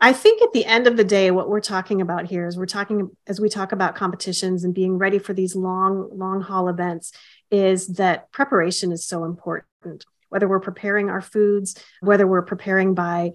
I think at the end of the day, what we're talking about here is we're talking as we talk about competitions and being ready for these long, long haul events, is that preparation is so important. Whether we're preparing our foods, whether we're preparing by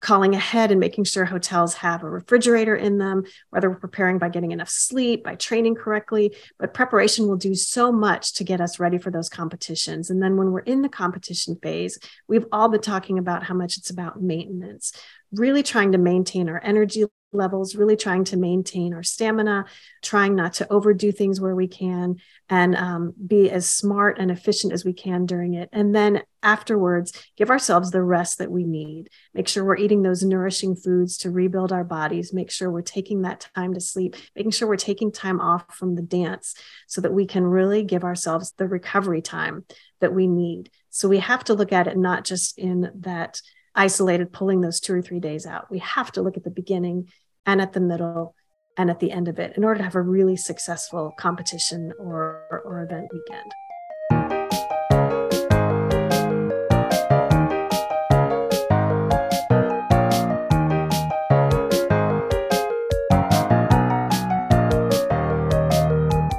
calling ahead and making sure hotels have a refrigerator in them, whether we're preparing by getting enough sleep, by training correctly. But preparation will do so much to get us ready for those competitions. And then when we're in the competition phase, we've all been talking about how much it's about maintenance, really trying to maintain our energy levels, really trying to maintain our stamina, trying not to overdo things where we can, and um, be as smart and efficient as we can during it. And then afterwards, give ourselves the rest that we need. Make sure we're eating those nourishing foods to rebuild our bodies, make sure we're taking that time to sleep, making sure we're taking time off from the dance so that we can really give ourselves the recovery time that we need. So we have to look at it not just in that isolated, pulling those two or three days out. We have to look at the beginning and at the middle and at the end of it in order to have a really successful competition or, or event weekend.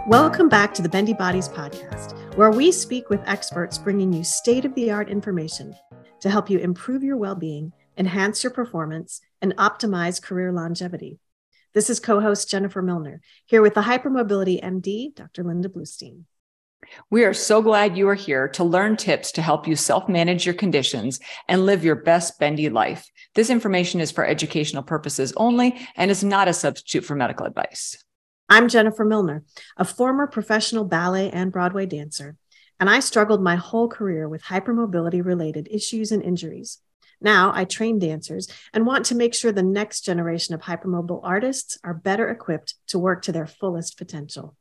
Welcome back to the Bendy Bodies podcast, where we speak with experts bringing you state of the art information to help you improve your well being, enhance your performance, and optimize career longevity. This is co host Jennifer Milner, here with the Hypermobility MD, Dr. Linda Bluestein. We are so glad you are here to learn tips to help you self manage your conditions and live your best bendy life. This information is for educational purposes only and is not a substitute for medical advice. I'm Jennifer Milner, a former professional ballet and Broadway dancer and I struggled my whole career with hypermobility related issues and injuries. Now I train dancers and want to make sure the next generation of hypermobile artists are better equipped to work to their fullest potential.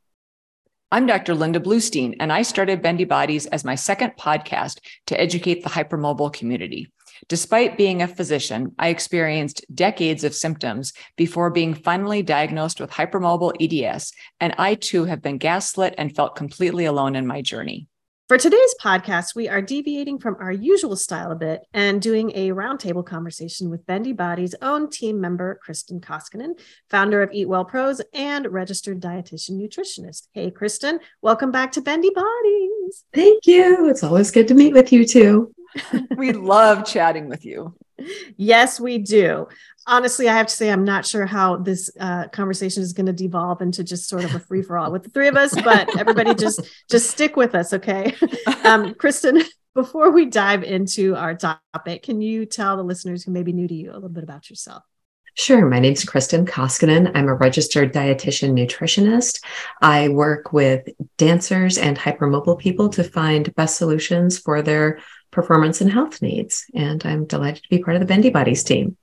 I'm Dr. Linda Bluestein, and I started Bendy Bodies as my second podcast to educate the hypermobile community. Despite being a physician, I experienced decades of symptoms before being finally diagnosed with hypermobile EDS, and I too have been gaslit and felt completely alone in my journey. For today's podcast, we are deviating from our usual style a bit and doing a roundtable conversation with Bendy Body's own team member, Kristen Koskinen, founder of Eat Well Pros and registered dietitian nutritionist. Hey, Kristen, welcome back to Bendy Bodies. Thank you. It's always good to meet with you too. We love chatting with you. Yes, we do honestly, I have to say, I'm not sure how this uh, conversation is going to devolve into just sort of a free for all with the three of us, but everybody just just stick with us, okay? Um, Kristen, before we dive into our topic, can you tell the listeners who may be new to you a little bit about yourself? Sure. My name is Kristen Koskinen. I'm a registered dietitian nutritionist. I work with dancers and hypermobile people to find best solutions for their performance and health needs. And I'm delighted to be part of the Bendy Bodies team.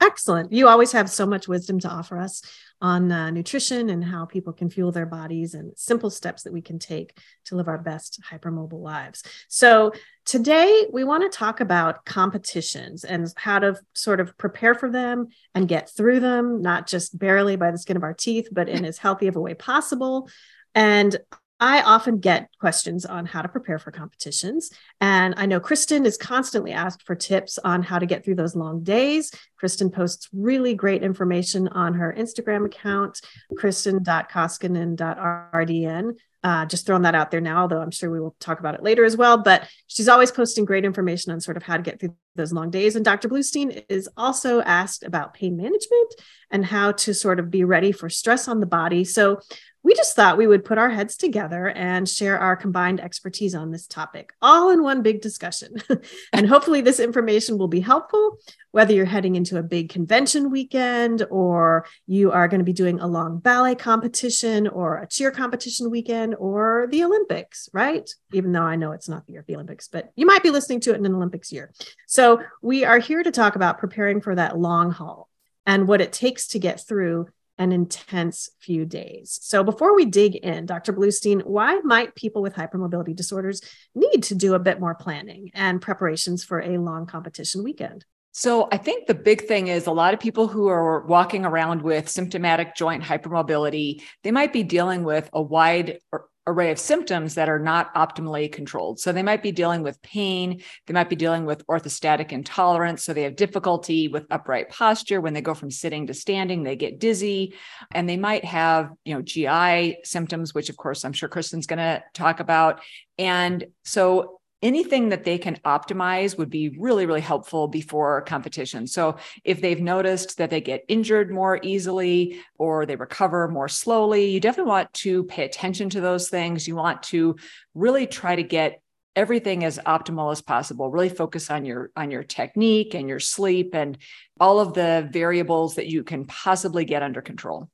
Excellent. You always have so much wisdom to offer us on uh, nutrition and how people can fuel their bodies and simple steps that we can take to live our best hypermobile lives. So, today we want to talk about competitions and how to sort of prepare for them and get through them, not just barely by the skin of our teeth, but in as healthy of a way possible. And I often get questions on how to prepare for competitions. And I know Kristen is constantly asked for tips on how to get through those long days. Kristen posts really great information on her Instagram account, kristen.koskinen.rdn. Uh, just throwing that out there now, although I'm sure we will talk about it later as well. But she's always posting great information on sort of how to get through those long days. And Dr. Bluestein is also asked about pain management and how to sort of be ready for stress on the body. So we just thought we would put our heads together and share our combined expertise on this topic, all in one big discussion. and hopefully, this information will be helpful, whether you're heading into a big convention weekend or you are going to be doing a long ballet competition or a cheer competition weekend or the Olympics, right? Even though I know it's not the year of the Olympics, but you might be listening to it in an Olympics year. So, we are here to talk about preparing for that long haul and what it takes to get through an intense few days. So, before we dig in, Dr. Bluestein, why might people with hypermobility disorders need to do a bit more planning and preparations for a long competition weekend? So, I think the big thing is a lot of people who are walking around with symptomatic joint hypermobility, they might be dealing with a wide array of symptoms that are not optimally controlled. So they might be dealing with pain, they might be dealing with orthostatic intolerance. So they have difficulty with upright posture. When they go from sitting to standing, they get dizzy. And they might have, you know, GI symptoms, which of course I'm sure Kristen's going to talk about. And so anything that they can optimize would be really really helpful before competition. So if they've noticed that they get injured more easily or they recover more slowly you definitely want to pay attention to those things. You want to really try to get everything as optimal as possible. Really focus on your on your technique and your sleep and all of the variables that you can possibly get under control.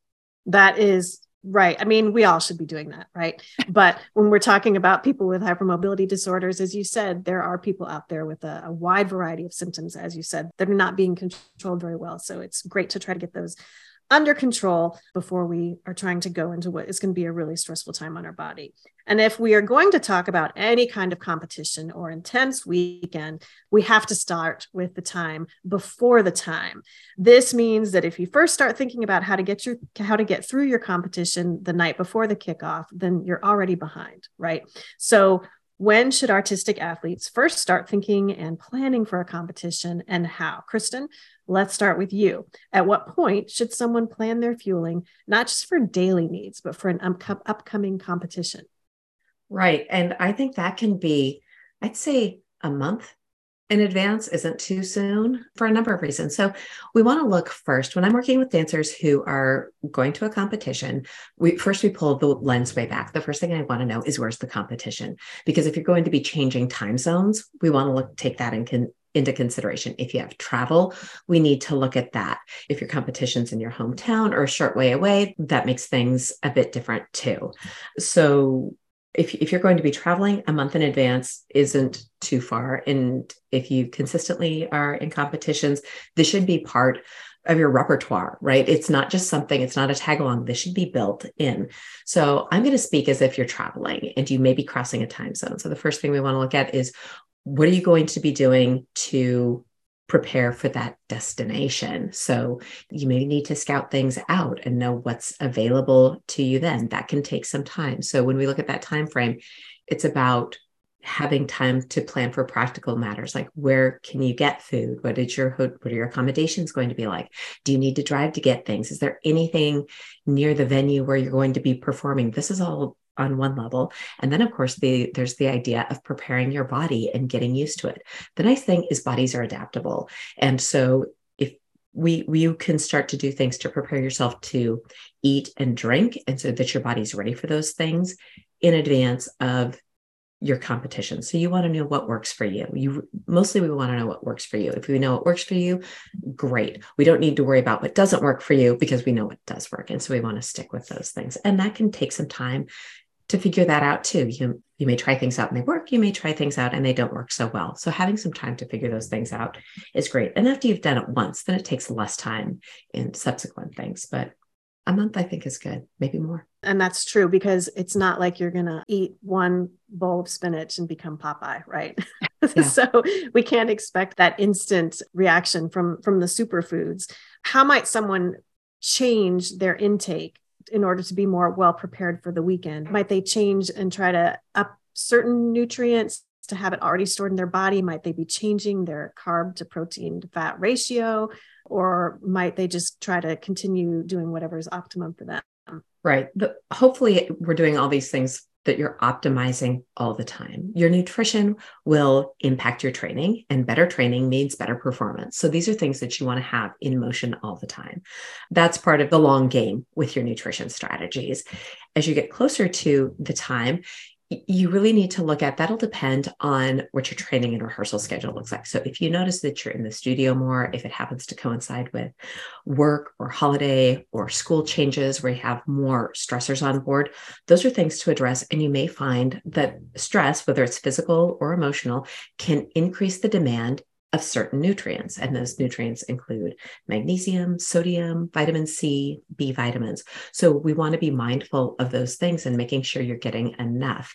That is Right. I mean, we all should be doing that, right? but when we're talking about people with hypermobility disorders, as you said, there are people out there with a, a, wide variety of symptoms, as you said, that are not being controlled very well. So it's great to try to get those under control before we are trying to go into what is going to be a really stressful time on our body. And if we are going to talk about any kind of competition or intense weekend, we have to start with the time before the time. This means that if you first start thinking about how to get your how to get through your competition the night before the kickoff, then you're already behind, right? So when should artistic athletes first start thinking and planning for a competition and how? Kristen, let's start with you. At what point should someone plan their fueling, not just for daily needs, but for an upcoming competition? Right. And I think that can be, I'd say, a month in advance isn't too soon for a number of reasons. So we want to look first when I'm working with dancers who are going to a competition. We first we pull the lens way back. The first thing I want to know is where's the competition? Because if you're going to be changing time zones, we want to look take that in con, into consideration. If you have travel, we need to look at that. If your competition's in your hometown or a short way away, that makes things a bit different too. So if, if you're going to be traveling a month in advance isn't too far. And if you consistently are in competitions this should be part of your repertoire right? It's not just something it's not a tag along. This should be built in. So i'm going to speak as if you're traveling and you may be crossing a time zone. So the first thing we want to look at is what are you going to be doing to prepare for that destination. So you may need to scout things out and know what's available to you then. That can take some time. So when we look at that time frame, it's about having time to plan for practical matters like where can you get food what is your what are your accommodations going to be like do you need to drive to get things is there anything near the venue where you're going to be performing this is all on one level and then of course the there's the idea of preparing your body and getting used to it the nice thing is bodies are adaptable and so if we you can start to do things to prepare yourself to eat and drink and so that your body's ready for those things in advance of your competition. So you want to know what works for you. You mostly we want to know what works for you. If we know what works for you, great. We don't need to worry about what doesn't work for you because we know what does work. And so we want to stick with those things. And that can take some time to figure that out too. You you may try things out and they work, you may try things out and they don't work so well. So having some time to figure those things out is great. And after you've done it once, then it takes less time in subsequent things, but a month I think is good, maybe more. And that's true because it's not like you're going to eat one bowl of spinach and become Popeye, right? Yeah. so we can't expect that instant reaction from from the superfoods. How might someone change their intake in order to be more well prepared for the weekend? Might they change and try to up certain nutrients to have it already stored in their body? Might they be changing their carb to protein to fat ratio? Or might they just try to continue doing whatever is optimum for them? Right. The, hopefully, we're doing all these things that you're optimizing all the time. Your nutrition will impact your training, and better training means better performance. So, these are things that you want to have in motion all the time. That's part of the long game with your nutrition strategies. As you get closer to the time, you really need to look at that'll depend on what your training and rehearsal schedule looks like. So if you notice that you're in the studio more, if it happens to coincide with work or holiday or school changes where you have more stressors on board, those are things to address. And you may find that stress, whether it's physical or emotional, can increase the demand of certain nutrients. And those nutrients include magnesium, sodium, vitamin C, B vitamins. So we want to be mindful of those things and making sure you're getting enough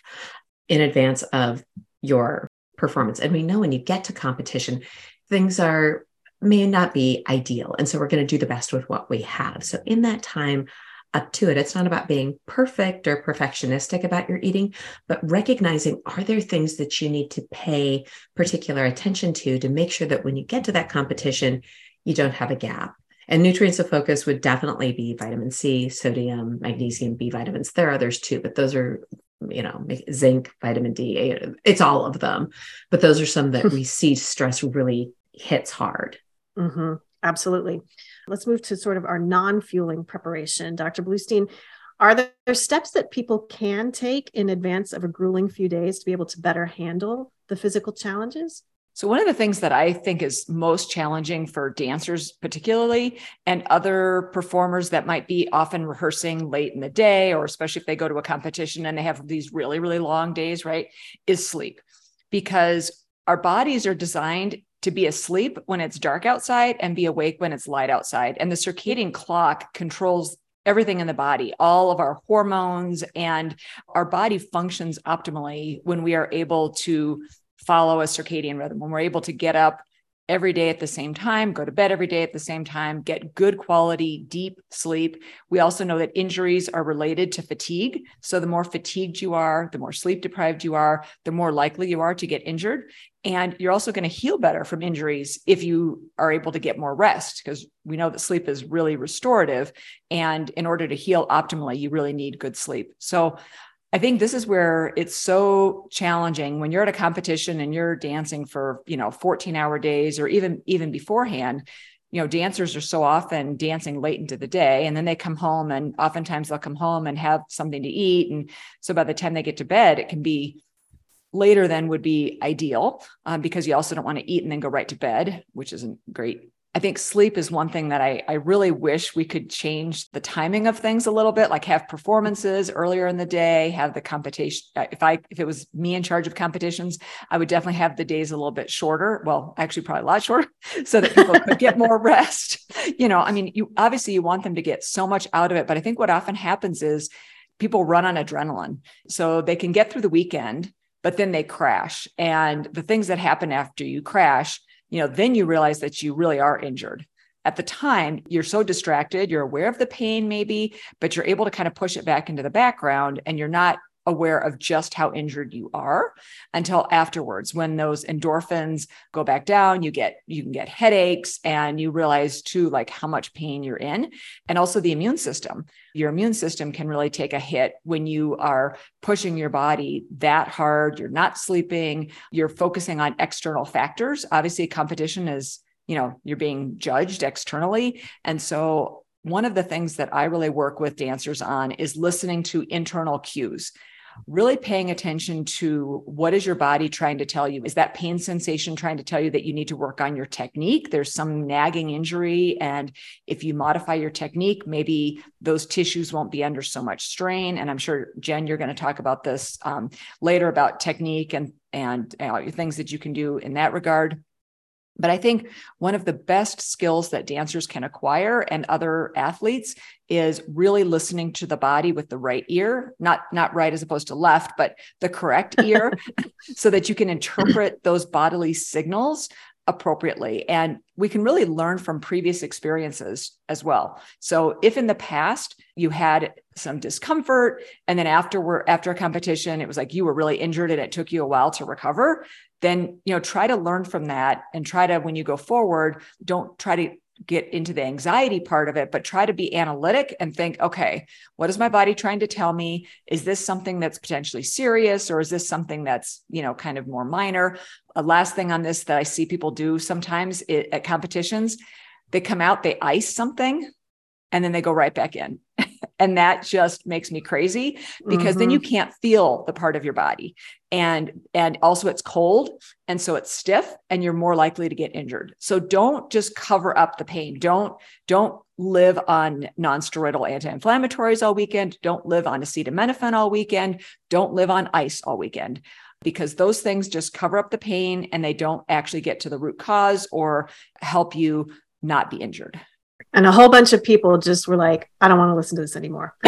in advance of your performance. And we know when you get to competition, things are may not be ideal. And so we're going to do the best with what we have. So in that time, up to it. It's not about being perfect or perfectionistic about your eating, but recognizing are there things that you need to pay particular attention to to make sure that when you get to that competition, you don't have a gap. And nutrients of focus would definitely be vitamin C, sodium, magnesium, B vitamins. There are others too, but those are, you know, zinc, vitamin D. It's all of them. But those are some that we see stress really hits hard. Mm-hmm. Absolutely. Let's move to sort of our non fueling preparation. Dr. Bluestein, are there steps that people can take in advance of a grueling few days to be able to better handle the physical challenges? So, one of the things that I think is most challenging for dancers, particularly, and other performers that might be often rehearsing late in the day, or especially if they go to a competition and they have these really, really long days, right, is sleep. Because our bodies are designed to be asleep when it's dark outside and be awake when it's light outside. And the circadian clock controls everything in the body, all of our hormones, and our body functions optimally when we are able to follow a circadian rhythm, when we're able to get up every day at the same time, go to bed every day at the same time, get good quality, deep sleep. We also know that injuries are related to fatigue. So the more fatigued you are, the more sleep deprived you are, the more likely you are to get injured. And you're also going to heal better from injuries if you are able to get more rest, because we know that sleep is really restorative. And in order to heal optimally, you really need good sleep. So I think this is where it's so challenging when you're at a competition and you're dancing for, you know, 14 hour days or even even beforehand. You know, dancers are so often dancing late into the day and then they come home and oftentimes they'll come home and have something to eat. And so by the time they get to bed, it can be later than would be ideal um, because you also don't want to eat and then go right to bed, which isn't great I think sleep is one thing that I, I really wish we could change the timing of things a little bit, like have performances earlier in the day, have the competition. Uh, if I if it was me in charge of competitions, I would definitely have the days a little bit shorter. Well, actually, probably a lot shorter, so that people could get more rest. You know, I mean, you obviously you want them to get so much out of it, but I think what often happens is people run on adrenaline, so they can get through the weekend, but then they crash, and the things that happen after you crash you know, then you realize that you really are injured. At the time, you're so distracted, you're aware of the pain maybe, but you're able to kind of push it back into the background and you're not aware of just how injured you are until afterwards when those endorphins go back down you get you can get headaches and you realize too like how much pain you're in. And also the immune system. Your immune system can really take a hit when you are pushing your body that hard. You're not sleeping. You're focusing on external factors. Obviously competition is you know you're being judged externally. And so one of the things that I really work with dancers on is listening to internal cues really paying attention to what is your body trying to tell you? Is that pain sensation trying to tell you that you need to work on your technique? There's some nagging injury and if you modify your technique maybe those tissues won't be under so much strain. And i'm sure jen you're going to talk about this um, later about technique and and uh, things that you can do in that regard but I think one of the best skills that dancers can acquire and other athletes is really listening to the body with the right ear, not not right as opposed to left, but the correct ear so that you can interpret those bodily signals appropriately. And we can really learn from previous experiences as well. So if in the past you had some discomfort and then after after a competition it was like you were really injured and it took you a while to recover then you know try to learn from that and try to when you go forward don't try to get into the anxiety part of it but try to be analytic and think okay what is my body trying to tell me? Is this something that's potentially serious or is this something that's you know kind of more minor? A last thing on this that i see people do sometimes at competitions they come out they ice something and then they go right back in. And that just makes me crazy because mm-hmm. then you can't feel the part of your body. And and also it's cold and so it's stiff and you're more likely to get injured. So don't just cover up the pain. Don't don't live on non-steroidal anti-inflammatories all weekend. Don't live on acetaminophen all weekend. Don't live on ice all weekend because those things just cover up the pain and they don't actually get to the root cause or help you not be injured And a whole bunch of people just were like, I don't want to listen to this anymore.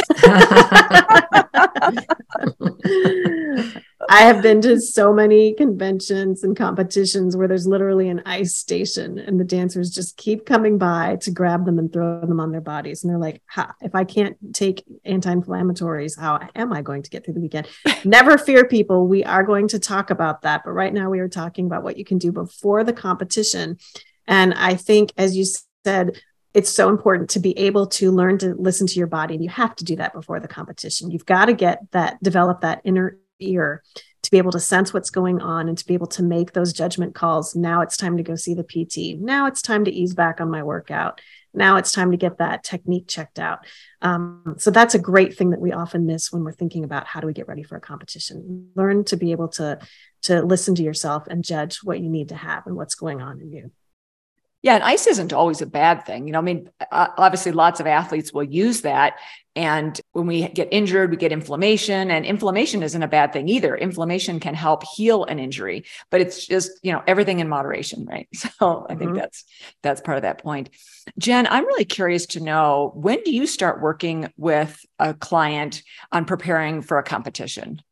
I have been to so many conventions and competitions where there's literally an ice station and the dancers just keep coming by to grab them and throw them on their bodies. And they're like, if I can't take anti inflammatories, how am I going to get through the weekend? Never fear, people. We are going to talk about that. But right now, we are talking about what you can do before the competition. And I think, as you said, it's so important to be able to learn to listen to your body and you have to do that before the competition. You've got to get that develop that inner ear to be able to sense what's going on and to be able to make those judgment calls. Now it's time to go see the pt now it's time to ease back on my workout. Now it's time to get that technique checked out. Um, so that's a great thing that we often miss when we're thinking about how do we get ready for a competition. Learn to be able to to listen to yourself and judge what you need to have and what's going on in you yeah, and ice isn't always a bad thing. You know, I mean, obviously, lots of athletes will use that. And when we get injured, we get inflammation, and inflammation isn't a bad thing either. Inflammation can help heal an injury, but it's just, you know, everything in moderation, right? So I think mm-hmm. that's that's part of that point. Jen, I'm really curious to know when do you start working with a client on preparing for a competition?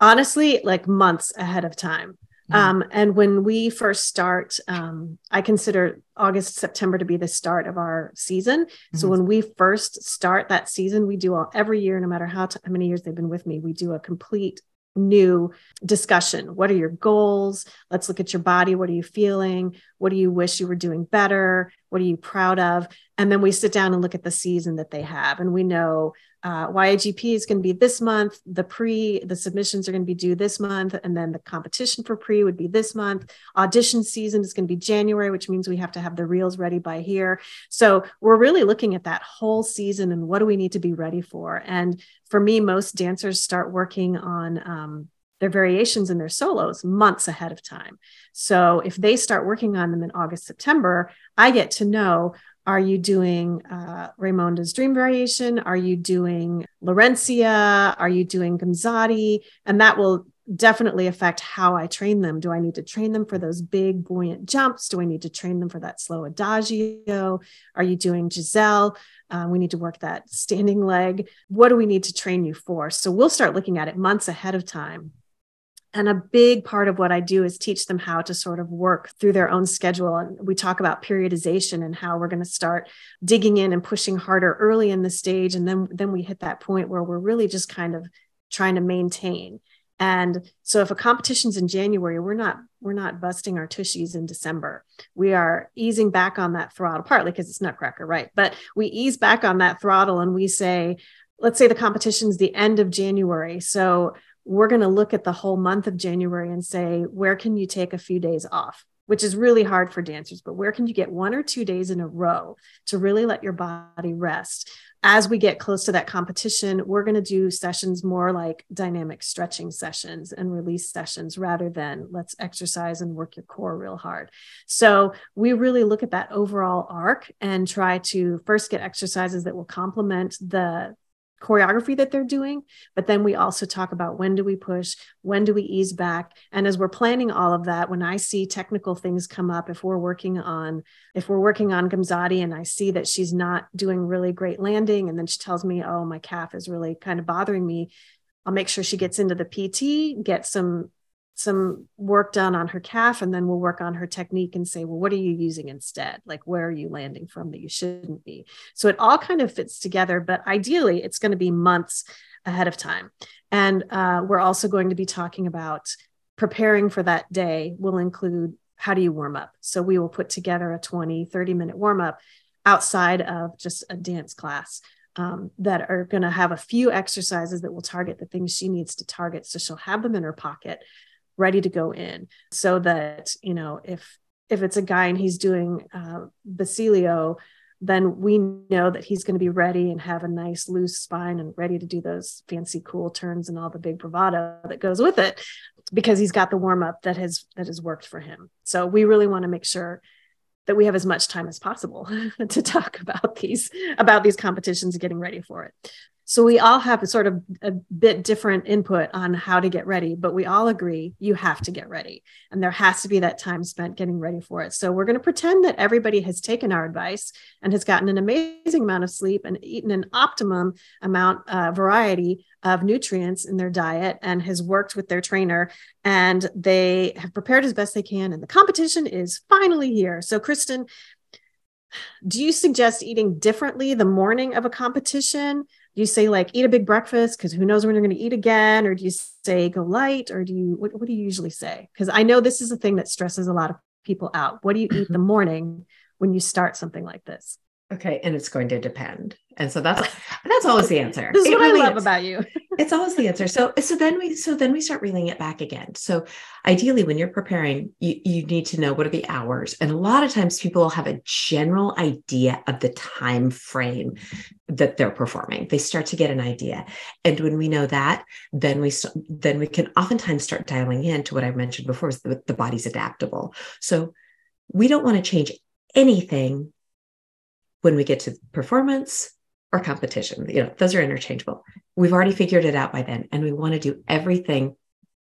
Honestly, like months ahead of time. Mm-hmm. Um, and when we first start, um, I consider August, September to be the start of our season. Mm-hmm. So when we first start that season, we do all every year, no matter how, t- how many years they've been with me, we do a complete new discussion. What are your goals? Let's look at your body. What are you feeling? What do you wish you were doing better? What are you proud of? And then we sit down and look at the season that they have. And we know uh, YAGP is going to be this month. The pre, the submissions are going to be due this month. And then the competition for pre would be this month. Audition season is going to be January, which means we have to have the reels ready by here. So we're really looking at that whole season and what do we need to be ready for. And for me, most dancers start working on um, their variations and their solos months ahead of time. So if they start working on them in August, September, I get to know are you doing uh, Raymonda's Dream Variation? Are you doing Laurencia? Are you doing Gamzatti? And that will definitely affect how I train them. Do I need to train them for those big buoyant jumps? Do I need to train them for that slow adagio? Are you doing Giselle? Uh, we need to work that standing leg. What do we need to train you for? So we'll start looking at it months ahead of time and a big part of what I do is teach them how to sort of work through their own schedule. And we talk about periodization and how we're going to start digging in and pushing harder early in the stage. And then, then we hit that point where we're really just kind of trying to maintain. And so if a competition's in January, we're not we're not busting our tushies in December. We are easing back on that throttle, partly because it's Nutcracker, right? But we ease back on that throttle and we say, let's say the competition's the end of January. So we're going to look at the whole month of January and say, where can you take a few days off? Which is really hard for dancers, but where can you get one or two days in a row to really let your body rest? As we get close to that competition, we're going to do sessions more like dynamic stretching sessions and release sessions rather than let's exercise and work your core real hard. So we really look at that overall arc and try to first get exercises that will complement the choreography that they're doing but then we also talk about when do we push when do we ease back. And as we're planning all of that when i see technical things come up if we're working on if we're working on gamzatti and i see that she's not doing really great landing and then she tells me oh my calf is really kind of bothering me I'll make sure she gets into the PT, get some some work done on her calf and then we'll work on her technique and say well what are you using instead? Like where are you landing from that you shouldn't be? So it all kind of fits together but ideally it's going to be months ahead of time. And uh, we're also going to be talking about preparing for that day will include how do you warm up? So we will put together a 20 30 minute warm up outside of just a dance class um, that are going to have a few exercises that will target the things she needs to target. So she'll have them in her pocket ready to go in so that you know if if it's a guy and he's doing uh, Basilio, then we know that he's going to be ready and have a nice loose spine and ready to do those fancy cool turns and all the big bravado that goes with it because he's got the warm up that has that has worked for him. So we really want to make sure that we have as much time as possible to talk about these about these competitions getting ready for it. So we all have a sort of a bit different input on how to get ready, but we all agree you have to get ready. And there has to be that time spent getting ready for it. So we're going to pretend that everybody has taken our advice and has gotten an amazing amount of sleep and eaten an optimum amount uh, variety of nutrients in their diet and has worked with their trainer and they have prepared as best they can and the competition is finally here. So Kristen, do you suggest eating differently the morning of a competition? Do you say like eat a big breakfast because who knows when you're going to eat again, or do you say go light, or do you what, what do you usually say? Because I know this is a thing that stresses a lot of people out. What do you eat the mm-hmm. morning when you start something like this? Okay, and it's going to depend. And so that's that's always the answer. This is it what really I love is. about you. it's always the answer. So so then we so then we start reeling it back again. So ideally when you're preparing, you, you need to know what are the hours. And a lot of times people have a general idea of the time frame that they're performing. They start to get an idea. And when we know that, then we then we can oftentimes start dialing in to what I mentioned before is the, the body's adaptable. So we don't want to change anything when we get to performance or competition. You know, those are interchangeable. We've already figured it out by then, and we want to do everything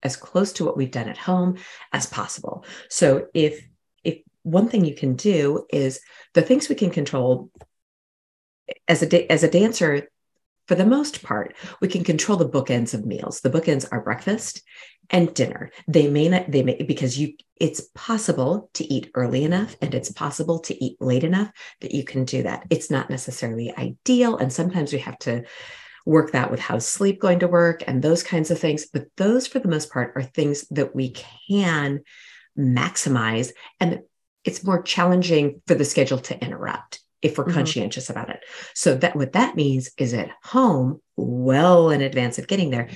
as close to what we've done at home as possible. So if if one thing you can do is the things we can control as a as a dancer for the most part, we can control the bookends of meals. The bookends are breakfast and dinner. They may not, they may, because you, it's possible to eat early enough and it's possible to eat late enough that you can do that. It's not necessarily ideal. And sometimes we have to work that with how's sleep going to work and those kinds of things. But those, for the most part, are things that we can maximize. And it's more challenging for the schedule to interrupt if we're mm-hmm. conscientious about it. So that what that means is at home, well in advance of getting there,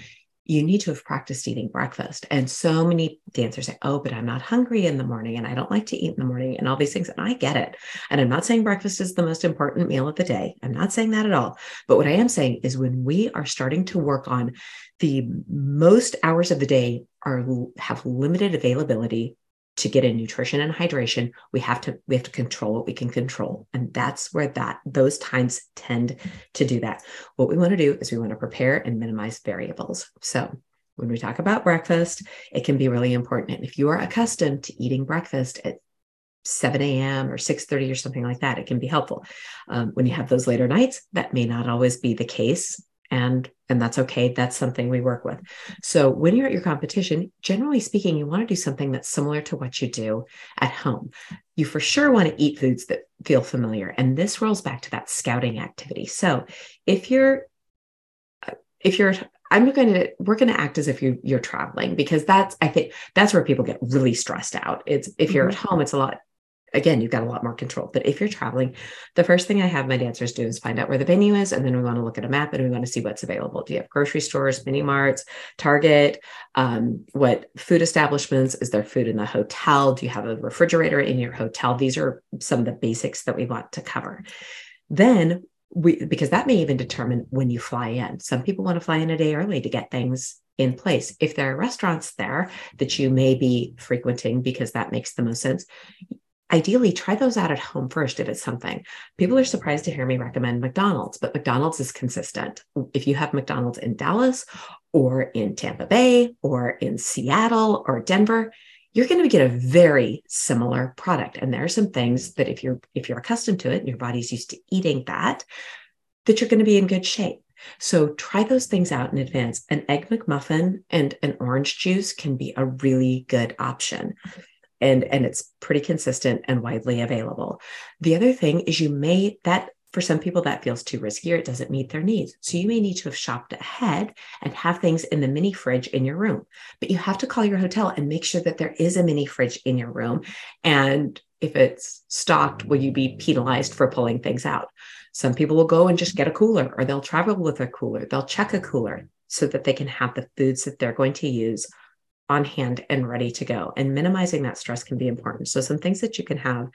you need to have practiced eating breakfast. And so many dancers say, Oh, but I'm not hungry in the morning and I don't like to eat in the morning and all these things. And I get it. And I'm not saying breakfast is the most important meal of the day. I'm not saying that at all. But what I am saying is when we are starting to work on the most hours of the day are have limited availability to get in nutrition and hydration we have to we have to control what we can control and that's where that those times tend to do that what we want to do is we want to prepare and minimize variables so when we talk about breakfast it can be really important and if you are accustomed to eating breakfast at 7 a.m. or 6:30 or something like that. It can be helpful. Um, when you have those later nights, that may not always be the case and and that's okay. That's something we work with. So when you're at your competition generally speaking you want to do something that's similar to what you do at home. You for sure want to eat foods that feel familiar and this rolls back to that scouting activity. So if you're if you're i'm going to we're going to act as if you you're traveling because that's i think that's where people get really stressed out. It's if you're mm-hmm. at home it's a lot again, you've got a lot more control. But if you're traveling, the first thing I have my dancers do is find out where the venue is. And then we want to look at a map and we want to see what's available. Do you have grocery stores, mini marts, Target? Um, what food establishments? Is there food in the hotel? Do you have a refrigerator in your hotel? These are some of the basics that we want to cover. Then we, because that may even determine when you fly in. Some people want to fly in a day early to get things in place. If there are restaurants there that you may be frequenting because that makes the most sense, ideally try those out at home first if it's something. People are mm-hmm. surprised to hear me recommend McDonald's, but McDonald's is consistent. If you have McDonald's in Dallas or in Tampa Bay or in Seattle or Denver, you're going to get a very similar product. And there are some things that if you're if you're accustomed to it and your body's used to eating that that you're going to be in good shape. So try those things out in advance. An egg mcmuffin and an orange juice can be a really good option and and it's pretty consistent and widely available. The other thing is you may that for some people that feels too risky or it doesn't meet their needs. So you may need to have shopped ahead and have things in the mini fridge in your room. But you have to call your hotel and make sure that there is a mini fridge in your room. And if it's stocked will you be penalized for pulling things out? Some people will go and just get a cooler or they'll travel with a cooler. They'll check a cooler so that they can have the foods that they're going to use on hand and ready to go. And minimizing that stress can be important. So, some things that you can have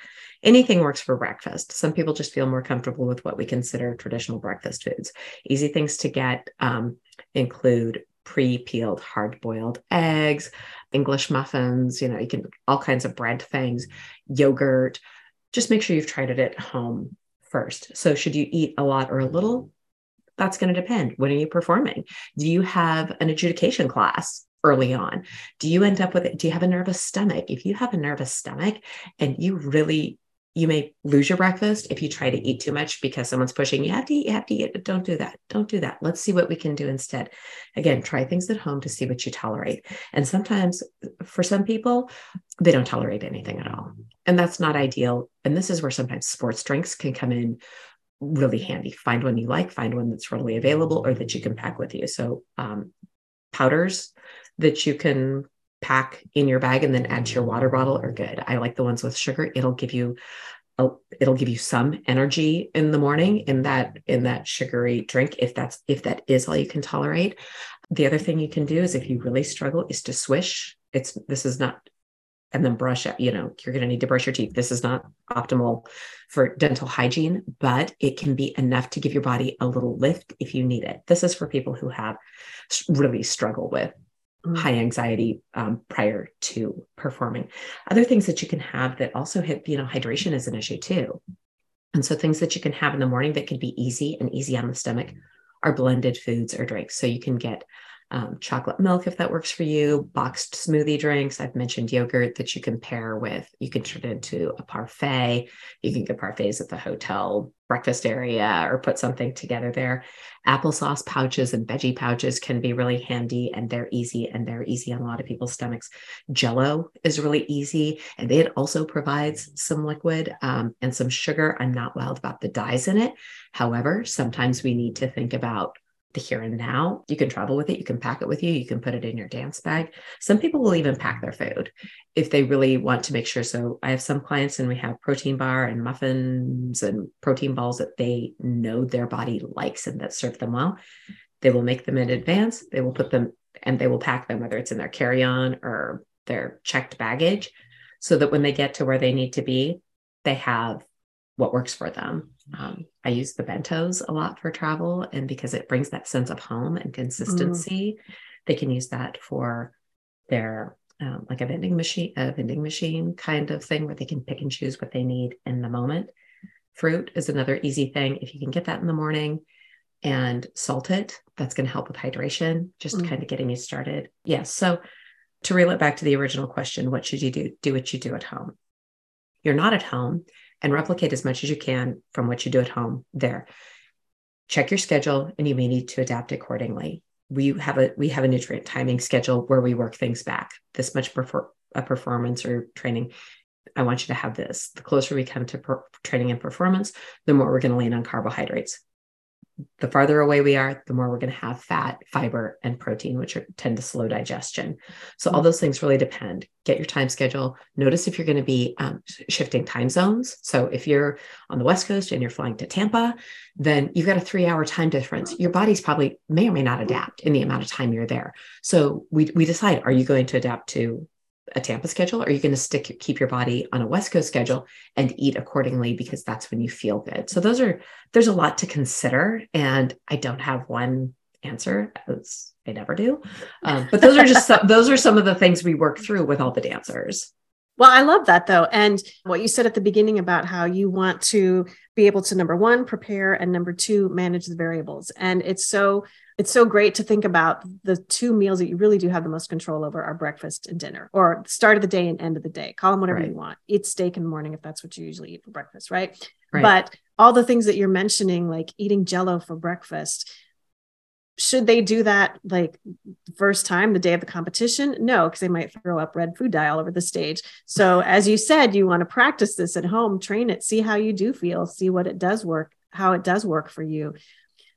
anything works for breakfast. Some people just feel more comfortable with what we consider traditional breakfast foods. Easy things to get um, include pre peeled hard boiled eggs, English muffins, you know, you can all kinds of bread things, yogurt. Just make sure you've tried it at home first. So, should you eat a lot or a little? That's going to depend. When are you performing? Do you have an adjudication class early on? Do you end up with it? Do you have a nervous stomach? If you have a nervous stomach and you really you may lose your breakfast if you try to eat too much because someone's pushing you have to eat you have to eat don't do that don't do that let's see what we can do instead again try things at home to see what you tolerate and sometimes for some people they don't tolerate anything at all and that's not ideal and this is where sometimes sports drinks can come in really handy find one you like find one that's readily available or that you can pack with you so um, powders that you can pack in your bag and then add to your water bottle are good. I like the ones with sugar. It'll give you a, it'll give you some energy in the morning in that in that sugary drink if that's if that is all you can tolerate. The other thing you can do is if you really struggle is to swish. It's this is not and then brush it. You know, you're going to need to brush your teeth. This is not optimal for dental hygiene, but it can be enough to give your body a little lift if you need it. This is for people who have really struggle with mm. high anxiety um, prior to performing. Other things that you can have that also hit, you know, hydration is an issue too. And so things that you can have in the morning that can be easy and easy on the stomach are blended foods or drinks. So you can get um, chocolate milk if that works for you, boxed smoothie drinks. I've mentioned yogurt that you can pair with. You can turn it into a parfait. You can get parfaits at the hotel breakfast area or put something together there. Applesauce pouches and veggie pouches can be really handy and they're easy and they're easy on a lot of people's stomachs. Jello is really easy and it also provides some liquid um, and some sugar. I'm not wild about the dyes in it. However, sometimes we need to think about the here and now. You can travel with it, you can pack it with you, you can put it in your dance bag. Some people will even pack their food if they really want to make sure. So I have some clients and we have protein bar and muffins and protein balls that they know their body likes and that serve them well. They will make them in advance. They will put them and they will pack them, whether it's in their carry on or their checked baggage, so that when they get to where they need to be, they have what works for them. Um, I use the bentos a lot for travel, and because it brings that sense of home and consistency, mm. they can use that for their um, like a vending machine, a vending machine kind of thing where they can pick and choose what they need in the moment. Fruit is another easy thing. If you can get that in the morning and salt it, that's going to help with hydration, just mm. kind of getting you started. Yes. So to reel it back to the original question, what should you do? Do what you do at home. You're not at home and replicate as much as you can from what you do at home there. Check your schedule and you may need to adapt accordingly. We have a we have a nutrient timing schedule where we work things back. This much prefer a performance or training. I want you to have this. The closer we come to per- training and performance, the more we're going to lean on carbohydrates the farther away we are, the more we're going to have fat, fiber, and protein, which are, tend to slow digestion. So, all mm. those things really depend. Get your time schedule. Notice if you're going to be um, shifting time zones. So, if you're on the West Coast and you're flying to Tampa, then you've got a three hour time difference. Your body's probably may or may not adapt in the amount of time you're there. So, we, we decide are you going to adapt to a Tampa schedule? Or are you going to stick keep your body on a West Coast schedule and eat accordingly because that's when you feel good? So those are there's a lot to consider, and I don't have one answer as I never do. Um, but those are just some, those are some of the things we work through with all the dancers. Well, I love that though. And what you said at the beginning about how you want to be able to number one, prepare, and number two, manage the variables. And it's so it's so great to think about the two meals that you really do have the most control over are breakfast and dinner or start of the day and end of the day call them whatever right. you want eat steak in the morning if that's what you usually eat for breakfast right? right but all the things that you're mentioning like eating jello for breakfast should they do that like first time the day of the competition no because they might throw up red food dye all over the stage so as you said you want to practice this at home train it see how you do feel see what it does work how it does work for you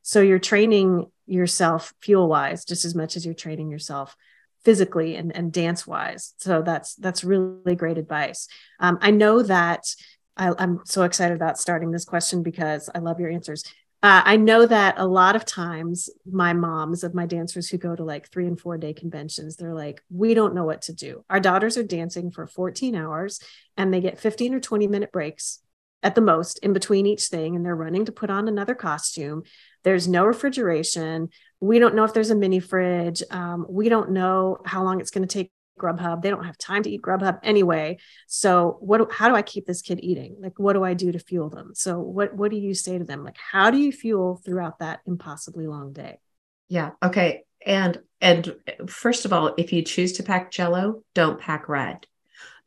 so you're training yourself fuel wise just as much as you're training yourself physically and, and dance wise. So that's that's really great advice. Um, I know that I, I, am so excited about starting this question because I love your answers. Uh, I know that a lot of times my moms of my dancers who go to like three and four day conventions, they're like, we don't know what to do. Our daughters are dancing for 14 hours and they get 15 or 20 minute breaks at the most in between each thing and they're running to put on another costume. There's no refrigeration. We don't know if there's a mini fridge. Um, we don't know how long it's going to take Grubhub. They don't have time to eat Grubhub anyway. So what how do I keep this kid eating? Like what do I do to fuel them? So what what do you say to them? Like how do you fuel throughout that impossibly long day? Yeah. Okay. And and first of all, if you choose to pack jello, don't pack red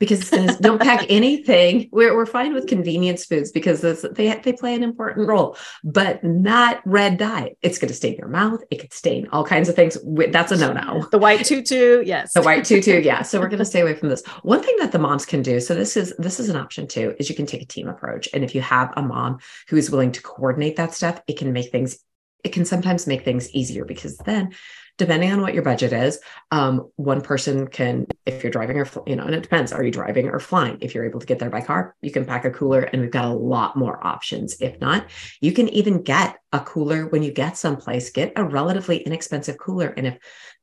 because don't pack anything. We're, we're fine with convenience foods because they, they play an important role, but not red dye. It's going to stain your mouth. It could stain all kinds of things. That's a no no. The white tutu, yes. The white tutu, yeah. So we're going to stay away from this. One thing that the moms can do. So this is this is an option too. Is you can take a team approach, and if you have a mom who is willing to coordinate that stuff, it can make things it can sometimes make things easier because then depending on what your budget is um, one person can if you're driving or you know and it depends are you driving or flying if you're able to get there by car you can pack a cooler and we've got a lot more options if not you can even get a cooler when you get someplace get a relatively inexpensive cooler and if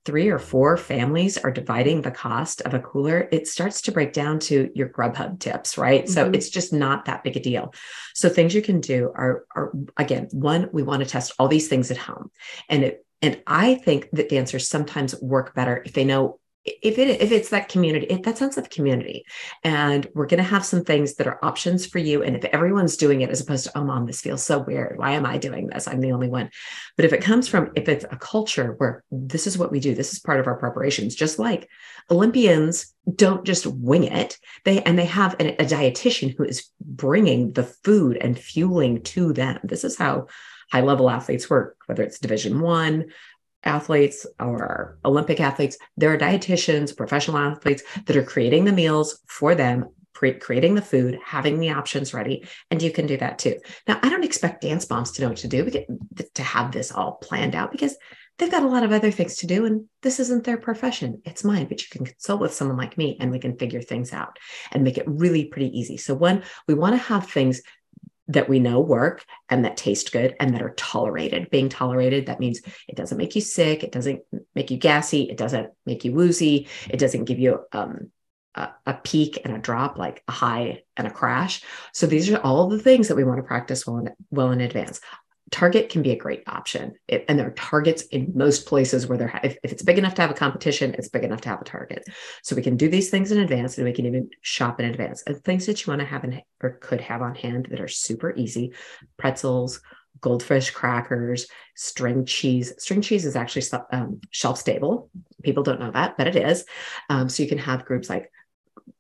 three or four families are dividing the cost of a cooler, it starts to break down to your Grubhub tips, right? Mm-hmm. So it's just not that big a deal. So things you can do are, are again, one, we want to test all these things at home. And it, and I think that dancers sometimes work better if they know if it if it's that community that sense of community. And we're going to have some things that are options for you. And if everyone's doing it as opposed to oh mom this feels so weird. Why am i doing this? I'm the only one. But if it comes from if it's a culture where this is what we do this is part of our preparations just like olympians don't just wing it. They and they have a, a dietitian who is bringing the food and fueling to them. This is how high level athletes work whether it's division one athletes or Olympic athletes, there are dietitians, professional athletes that are creating the meals for them, creating the food, having the options ready, and you can do that too. Now, I don't expect dance moms to know what to do, to have this all planned out because they've got a lot of other things to do and this isn't their profession it's mine but you can consult with someone like me and we can figure things out and make it really pretty easy so one we want to have things that we know work and that taste good and that are tolerated. Being tolerated, that means it doesn't make you sick, it doesn't make you gassy, it doesn't make you woozy, it doesn't give you um, a, a, peak and a drop, like a high and a crash. So these are all the things that we want to practice well in, well in advance. Target can be a great option. It, and there are targets in most places where they're, if, if, it's big enough to have a competition, it's big enough to have a target. So we can do these things in advance and we can even shop in advance. And things that you want to have in, or could have on hand that are super easy pretzels, goldfish crackers, string cheese. String cheese is actually um, shelf stable. People don't know that, but it is. Um, so you can have groups like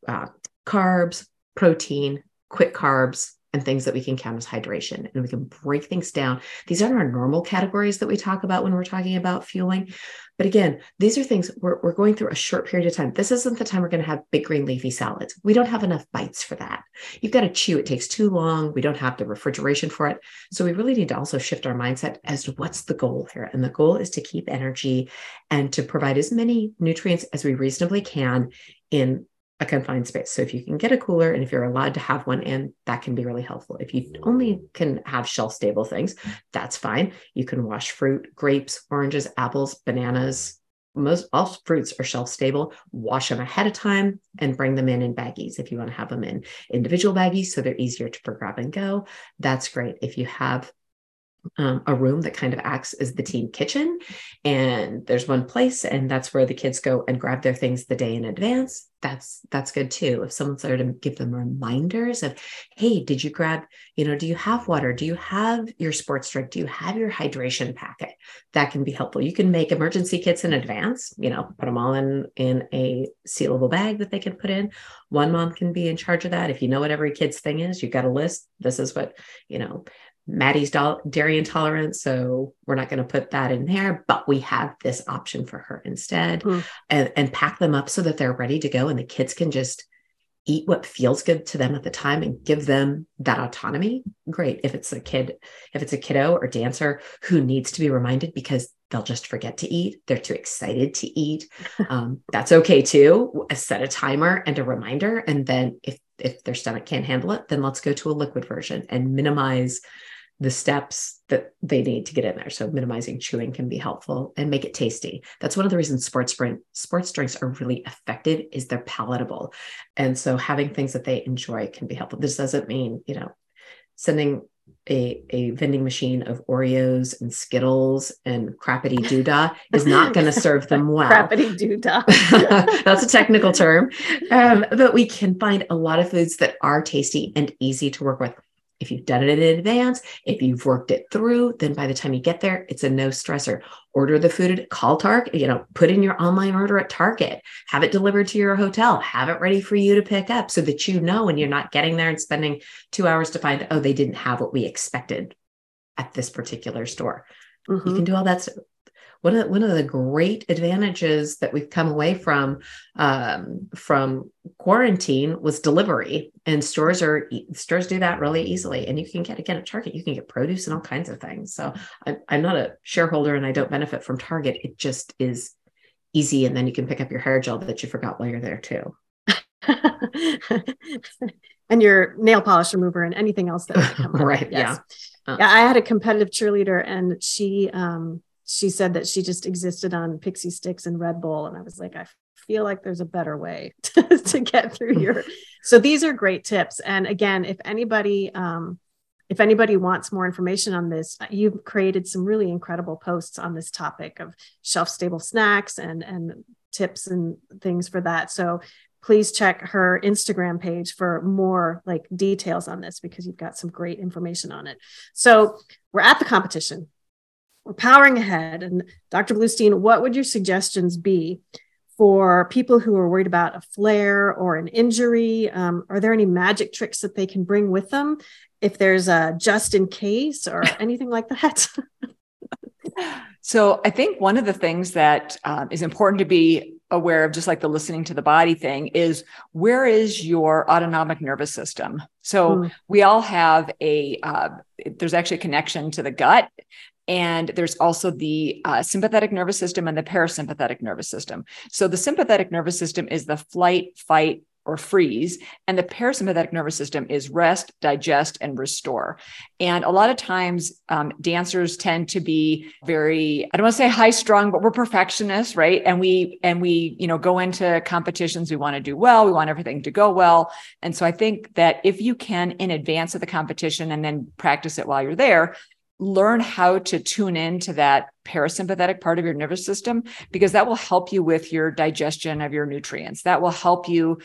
uh, carbs, protein, quick carbs, and things that we can count as hydration. And we can break things down. These aren't our normal categories that we talk about when we're talking about fueling. But again, these are things we're, we're going through a short period of time. This isn't the time we're going to have big green leafy salads. We don't have enough bites for that. You've got to chew. It takes too long. We don't have the refrigeration for it. So we really need to also shift our mindset as to what's the goal here. And the goal is to keep energy and to provide as many nutrients as we reasonably can in a confined space. So if you can get a cooler and if you're allowed to have one in, that can be really helpful. If you only can have shelf stable things, that's fine. You can wash fruit, grapes, oranges, apples, bananas. Most all fruits are shelf stable. Wash them ahead of time and bring them in in baggies. If you want to have them in individual baggies so they're easier to for grab and go, that's great. If you have um, a room that kind of acts as the team kitchen. And there's one place, and that's where the kids go and grab their things the day in advance. That's that's good too. If someone's there to give them reminders of, hey, did you grab, you know, do you have water? Do you have your sports drink? Do you have your hydration packet? That can be helpful. You can make emergency kits in advance, you know, put them all in in a sealable bag that they can put in. One mom can be in charge of that. If you know what every kid's thing is, you've got a list. This is what, you know, Maddie's dairy intolerant, so we're not going to put that in there, but we have this option for her instead mm. and, and pack them up so that they're ready to go and the kids can just eat what feels good to them at the time and give them that autonomy. Great. If it's a kid, if it's a kiddo or dancer who needs to be reminded because they'll just forget to eat, they're too excited to eat. Um, that's okay too. Set a timer and a reminder. And then if if their stomach can't handle it, then let's go to a liquid version and minimize the steps that they need to get in there. So minimizing chewing can be helpful and make it tasty. That's one of the reasons sports drink, sports drinks are really effective is they're palatable. And so having things that they enjoy can be helpful. This doesn't mean, you know, sending a, a vending machine of Oreos and Skittles and crappity doodah is not going to serve them well. crappity doodah. That's a technical term. Um, but we can find a lot of foods that are tasty and easy to work with. If you've done it in advance, if you've worked it through, then by the time you get there, it's a no stressor. Order the food at call Target, you know, put in your online order at Target, have it delivered to your hotel, have it ready for you to pick up so that you know when you're not getting there and spending two hours to find, oh, they didn't have what we expected at this particular store. Mm-hmm. You can do all that one of, one of the great advantages that we've come away from um, from quarantine was delivery and stores are stores do that really easily and you can get again at target you can get produce and all kinds of things. So I, i'm not a shareholder and i don't benefit from target. It just is easy and then you can pick up your hair gel that you forgot while you're there too. And your nail polish remover and anything else that right yes. yeah. Yeah i had a competitive cheerleader and she um she said that she just existed on Pixy Stix and Red Bull. And I was like, I feel like there's a better way to, to get through your. So these are great tips. And again, if anybody, um, if anybody wants more information on this, you've created some really incredible posts on this topic of shelf stable snacks and and tips and things for that. So please check her Instagram page for more like details on this because you've got some great information on it. So we're at the competition we're powering ahead. And Dr. Bluestein, what would your suggestions be for people who are worried about a flare or an injury? Um, are there any magic tricks that they can bring with them if there's a just in case or anything like that? so I think one of the things that um, is important to be aware of, just like the listening to the body thing, is where is your autonomic nervous system? So mm. we all have a, uh, there's actually a connection to the gut and there's also the uh, sympathetic nervous system and the parasympathetic nervous system. So the sympathetic nervous system is the flight, fight, or freeze. And the parasympathetic nervous system is rest, digest, and restore. And a lot of times, um, dancers tend to be very, I don't want to say high strung, but we're perfectionists, right? And we, and we, you know, go into competitions, we want to do well, we want everything to go well. And so I think that if you can, in advance of the competition and then practice it while you're there, learn how to tune into that parasympathetic part of your nervous system because that will help you with your digestion of your nutrients. That will help you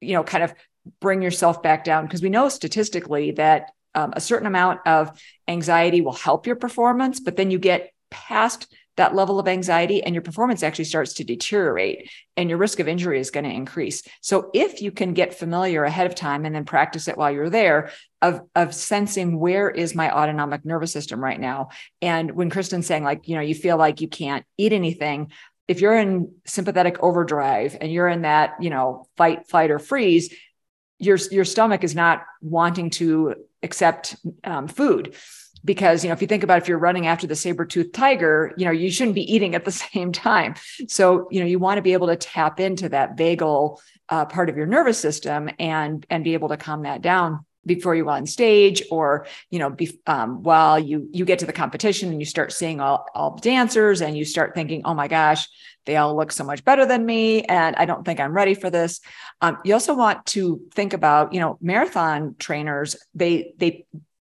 you know kind of bring yourself back down because we know statistically that um, a certain amount of anxiety will help your performance but then you get past that level of anxiety and your performance actually starts to deteriorate and your risk of injury is going to increase. So if you can get familiar ahead of time and then practice it while you're there of, of sensing where is my autonomic nervous system right now. And when Kristen's saying like, you know, you feel like you can't eat anything, if you're in sympathetic overdrive and you're in that, you know, fight, flight or freeze, your, your stomach is not wanting to accept um, food because you know if you think about if you're running after the saber-toothed tiger you know you shouldn't be eating at the same time. So you know you want to be able to tap into that vagal uh, part of your nervous system and and be able to calm that down before you on stage or you know be, um, while you you get to the competition and you start seeing all, all the dancers and you start thinking oh my gosh they all look so much better than me and i don't think i'm ready for this. Um, you also want to think about you know marathon trainers they they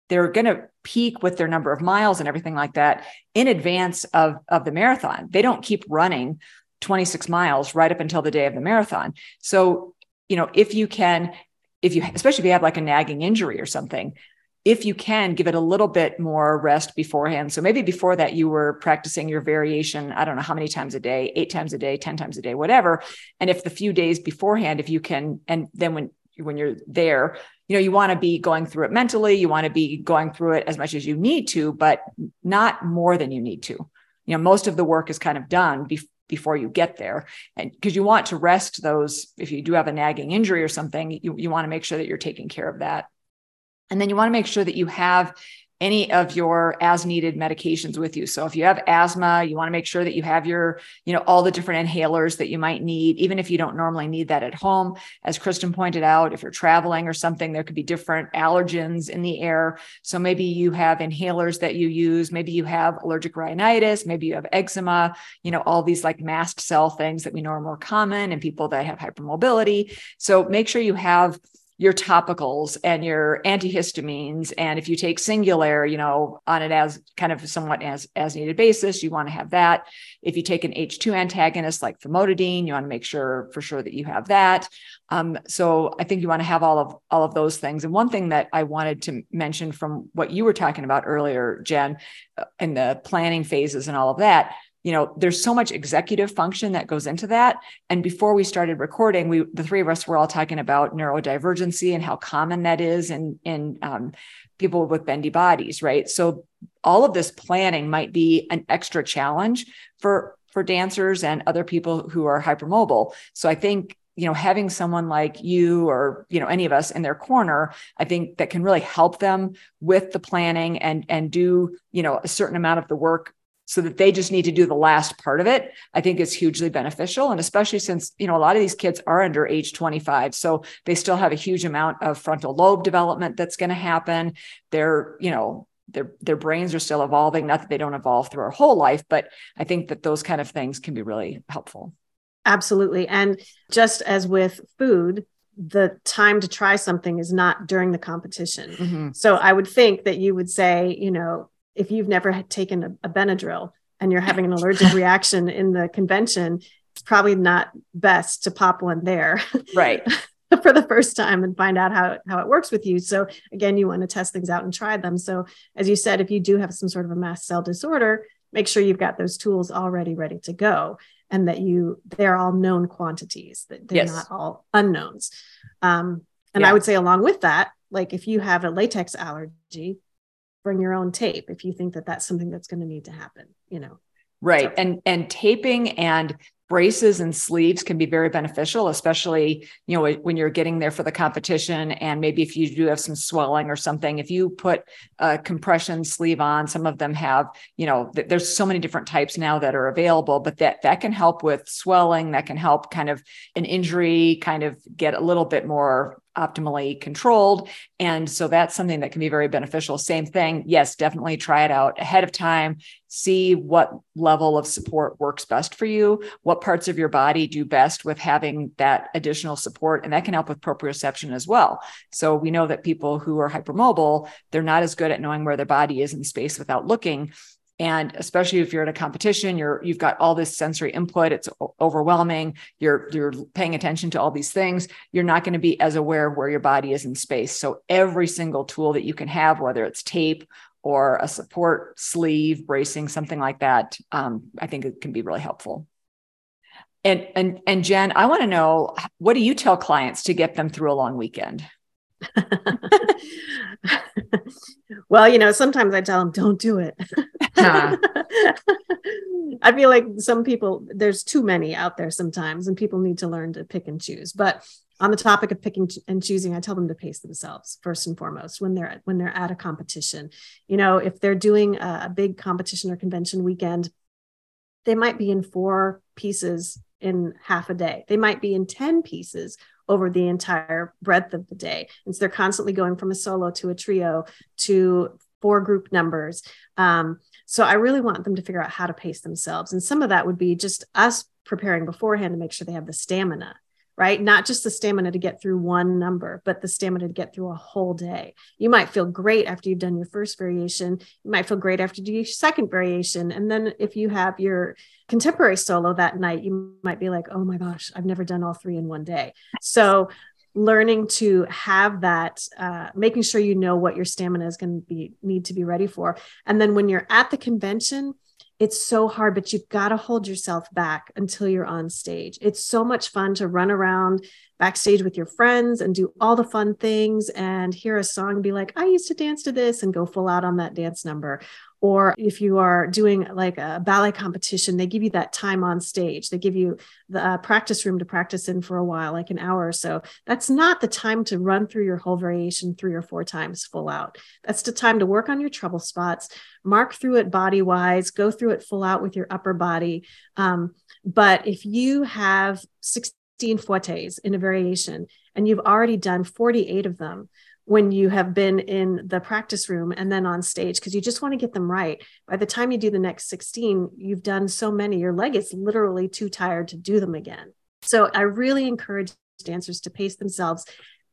they're going to peak with their number of miles and everything like that in advance of, of the marathon. They don't keep running 26 miles right up until the day of the marathon. So, you know, if you can, if you, especially if you have like a nagging injury or something, if you can give it a little bit more rest beforehand. So maybe before that, you were practicing your variation, I don't know how many times a day, eight times a day, 10 times a day, whatever. And if the few days beforehand, if you can, and then when, when you're there, you know you want to be going through it mentally you want to be going through it as much as you need to but not more than you need to. You know most of the work is kind of done be- before you get there. And because you want to rest those if you do have a nagging injury or something you, you want to make sure that you're taking care of that. And then you want to make sure that you have any of your as needed medications with you. So if you have asthma, you want to make sure that you have your, you know, all the different inhalers that you might need, even if you don't normally need that at home. As Kristen pointed out, if you're traveling or something, there could be different allergens in the air. So maybe you have inhalers that you use, maybe you have allergic rhinitis, maybe you have eczema, you know, all these like mast cell things that we know are more common in people that have hypermobility. So make sure you have your topicals and your antihistamines. And if you take Singulair, you know, on it as kind of somewhat as, as needed basis, you want to have that. If you take an H2 antagonist like famotidine, you want to make sure for sure that you have that. Um, so I think you want to have all of all of those things. And one thing that I wanted to mention from what you were talking about earlier, Jen, uh, in the planning phases and all of that, you know there's so much executive function that goes into that. And before we started recording we the three of us were all talking about neurodivergency and how common that is in in um, people with bendy bodies right? So all of this planning might be an extra challenge for for dancers and other people who are hypermobile. So i think you know having someone like you or you know any of us in their corner i think that can really help them with the planning and and do you know a certain amount of the work so that they just need to do the last part of it i think is hugely beneficial. And especially since you know a lot of these kids are under age 25 so they still have a huge amount of frontal lobe development that's going to happen. They're you know their their brains are still evolving. Not that they don't evolve through our whole life but i think that those kind of things can be really helpful. Absolutely. And just as with food the time to try something is not during the competition. Mm-hmm. so i would think that you would say you know if you've never taken a, a Benadryl and you're having an allergic reaction in the convention, it's probably not best to pop one there. Right. for the first time and find out how, how it works with you. So again, you want to test things out and try them. So as you said, if you do have some sort of a mast cell disorder, make sure you've got those tools already ready to go and that you they're all known quantities that they're yes. not all unknowns um, and yeah. i would say along with that like if you have a latex allergy bring your own tape if you think that that's something that's going to need to happen you know? Right and and taping and braces and sleeves can be very beneficial especially you know when you're getting there for the competition and maybe if you do have some swelling or something if you put a compression sleeve on some of them have you know there's so many different types now that are available but that that can help with swelling that can help kind of an injury kind of get a little bit more optimally controlled. And so that's something that can be very beneficial. Same thing. Yes, definitely try it out ahead of time. See what level of support works best for you. What parts of your body do best with having that additional support? And that can help with proprioception as well. So we know that people who are hypermobile, they're not as good at knowing where their body is in space without looking and especially if you're at a competition you're you've got all this sensory input it's overwhelming you're you're paying attention to all these things you're not going to be as aware of where your body is in space. So every single tool that you can have whether it's tape or a support sleeve bracing something like that um, i think it can be really helpful. And and and jen i want to know what do you tell clients to get them through a long weekend well, you know, sometimes I tell them, don't do it. I feel like some people, there's too many out there sometimes, and people need to learn to pick and choose. But on the topic of picking and choosing, I tell them to pace themselves first and foremost when they're when they're at a competition. You know, if they're doing a, a big competition or convention weekend, they might be in four pieces in half a day. They might be in 10 pieces over the entire breadth of the day. And so they're constantly going from a solo to a trio to four group numbers. Um, so I really want them to figure out how to pace themselves. And some of that would be just us preparing beforehand to make sure they have the stamina right? Not just the stamina to get through one number, but the stamina to get through a whole day. You might feel great after you've done your first variation. You might feel great after you do your second variation. And then if you have your contemporary solo that night, you might be like, oh my gosh, I've never done all three in one day. So learning to have that uh, making sure you know what your stamina is going to be need to be ready for and then when you're at the convention it's so hard, but you've got to hold yourself back until you're on stage. It's so much fun to run around backstage with your friends and do all the fun things and hear a song and be like, I used to dance to this and go full out on that dance number. Or if you are doing like a ballet competition, they give you that time on stage. They give you the uh, practice room to practice in for a while, like an hour or so. That's not the time to run through your whole variation three or four times full out. That's the time to work on your trouble spots, mark through it body wise, go through it full out with your upper body. Um, but if you have 16 fouettes in a variation and you've already done 48 of them, when you have been in the practice room and then on stage because you just want to get them right. By the time you do the next 16, you've done so many, your leg is literally too tired to do them again. So I really encourage dancers to pace themselves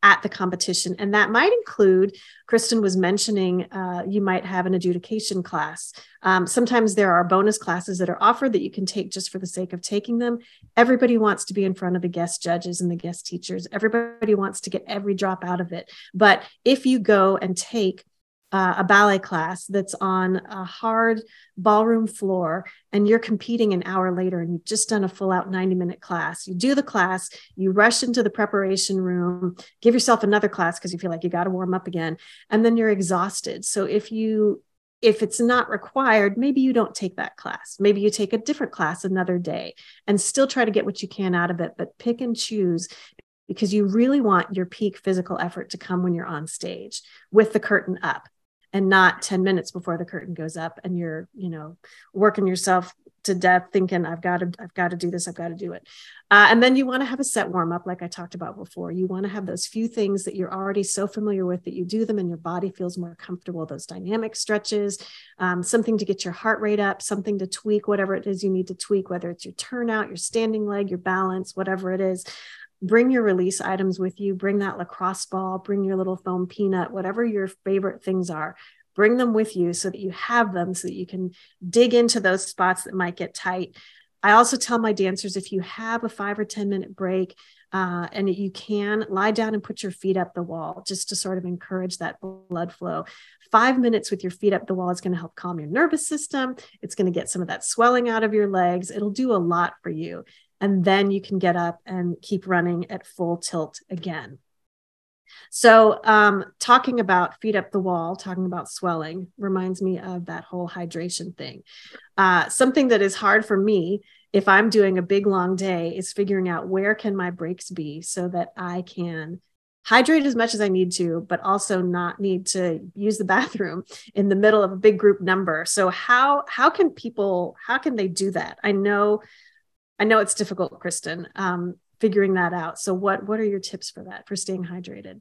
at the competition. And that might include, Kristen was mentioning, uh, you might have an adjudication class. Um, sometimes there are bonus classes that are offered that you can take just for the sake of taking them. Everybody wants to be in front of the guest judges and the guest teachers. Everybody wants to get every drop out of it. But if you go and take uh, a ballet class that's on a hard ballroom floor and you're competing an hour later and you've just done a full out 90 minute class. You do the class you rush into the preparation room give yourself another class because you feel like you got to warm up again and then you're exhausted. So if you if it's not required maybe you don't take that class. Maybe you take a different class another day and still try to get what you can out of it but pick and choose because you really want your peak physical effort to come when you're on stage with the curtain up and not 10 minutes before the curtain goes up and you're you know working yourself to death thinking i've got to i've got to do this i've got to do it. Uh, and then you want to have a set warm up like i talked about before. You want to have those few things that you're already so familiar with that you do them and your body feels more comfortable those dynamic stretches um, something to get your heart rate up something to tweak whatever it is you need to tweak whether it's your turnout your standing leg your balance whatever it is bring your release items with you bring that lacrosse ball bring your little foam peanut whatever your favorite things are bring them with you so that you have them so that you can dig into those spots that might get tight i also tell my dancers if you have a five or ten minute break uh, and you can lie down and put your feet up the wall just to sort of encourage that blood flow. Five minutes with your feet up the wall is going to help calm your nervous system. It's going to get some of that swelling out of your legs. It'll do a lot for you and then you can get up and keep running at full tilt again. So, um, talking about feet up the wall, talking about swelling reminds me of that whole hydration thing. Uh, something that is hard for me if I'm doing a big long day is figuring out where can my breaks be so that I can hydrate as much as I need to, but also not need to use the bathroom in the middle of a big group number. So how how can people how can they do that? I know I know it's difficult, Kristen, um, figuring that out. So what what are your tips for that for staying hydrated?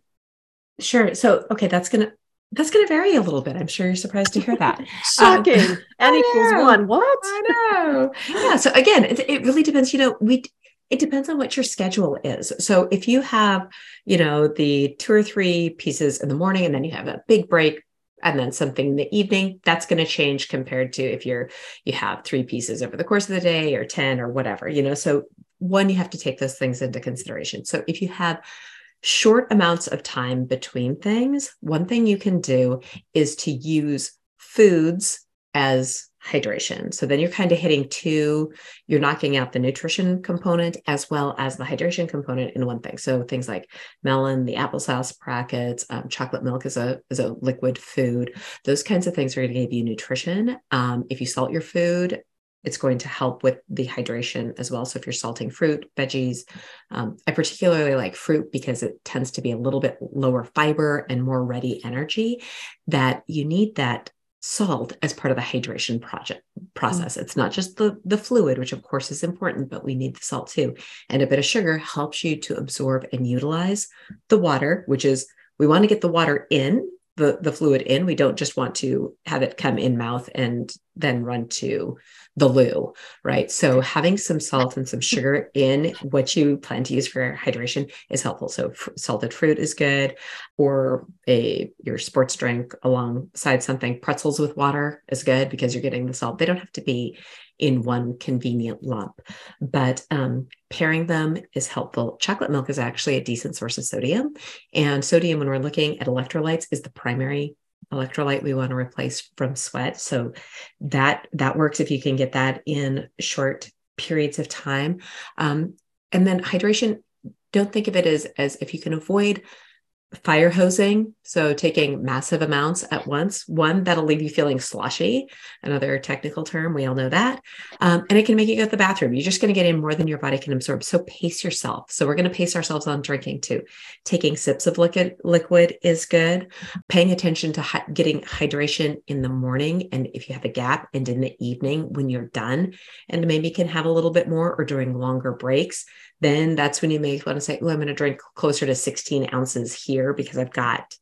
Sure. So okay, that's gonna that's going to vary a little bit. I'm sure you're surprised to hear that. Shocking. Um, N equals one. What? I know. Yeah. So again, it, it really depends. You know, we it depends on what your schedule is. So if you have, you know, the two or three pieces in the morning, and then you have a big break and then something in the evening that's going to change compared to if you're you have three pieces over the course of the day or 10 or whatever you know? So one you have to take those things into consideration. So if you have short amounts of time between things one thing you can do is to use foods as hydration. So then you're kind of hitting two, you're knocking out the nutrition component as well as the hydration component in one thing. So things like melon, the applesauce brackets, um, chocolate milk is a is a liquid food. Those kinds of things are going to give you nutrition. Um, if you salt your food, it's going to help with the hydration as well. So if you're salting fruit, veggies, um, I particularly like fruit because it tends to be a little bit lower fiber and more ready energy. That you need that salt as part of the hydration project process. Mm-hmm. It's not just the, the fluid, which of course is important, but we need the salt too. And a bit of sugar helps you to absorb and utilize the water, which is we want to get the water in, the, the fluid in. We don't just want to have it come in mouth and then run to the loo, right? So having some salt and some sugar in what you plan to use for hydration is helpful. So f- salted fruit is good, or a your sports drink alongside something. Pretzels with water is good because you're getting the salt. They don't have to be in one convenient lump, but um, pairing them is helpful. Chocolate milk is actually a decent source of sodium, and sodium, when we're looking at electrolytes, is the primary electrolyte we want to replace from sweat. So that that works if you can get that in short periods of time. Um, and then hydration, don't think of it as as if you can avoid fire hosing so taking massive amounts at once. One that'll leave you feeling sloshy another technical term we all know that. Um, and it can make you go to the bathroom. You're just going to get in more than your body can absorb. So pace yourself. So we're going to pace ourselves on drinking too. Taking sips of liquid liquid is good. Paying attention to hi- getting hydration in the morning and if you have a gap and in the evening when you're done and maybe can have a little bit more or during longer breaks then that's when you may want to say, oh, I'm going to drink closer to 16 ounces here because I've got,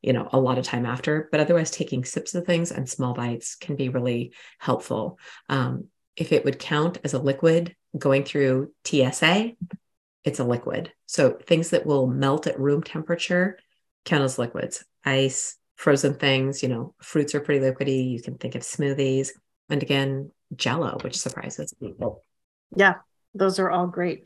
you know, a lot of time after. But otherwise, taking sips of things and small bites can be really helpful. Um, if it would count as a liquid going through TSA, it's a liquid. So things that will melt at room temperature count as liquids. Ice, frozen things, you know, fruits are pretty liquidy. You can think of smoothies. And again, jello, which surprises people. Yeah, those are all great.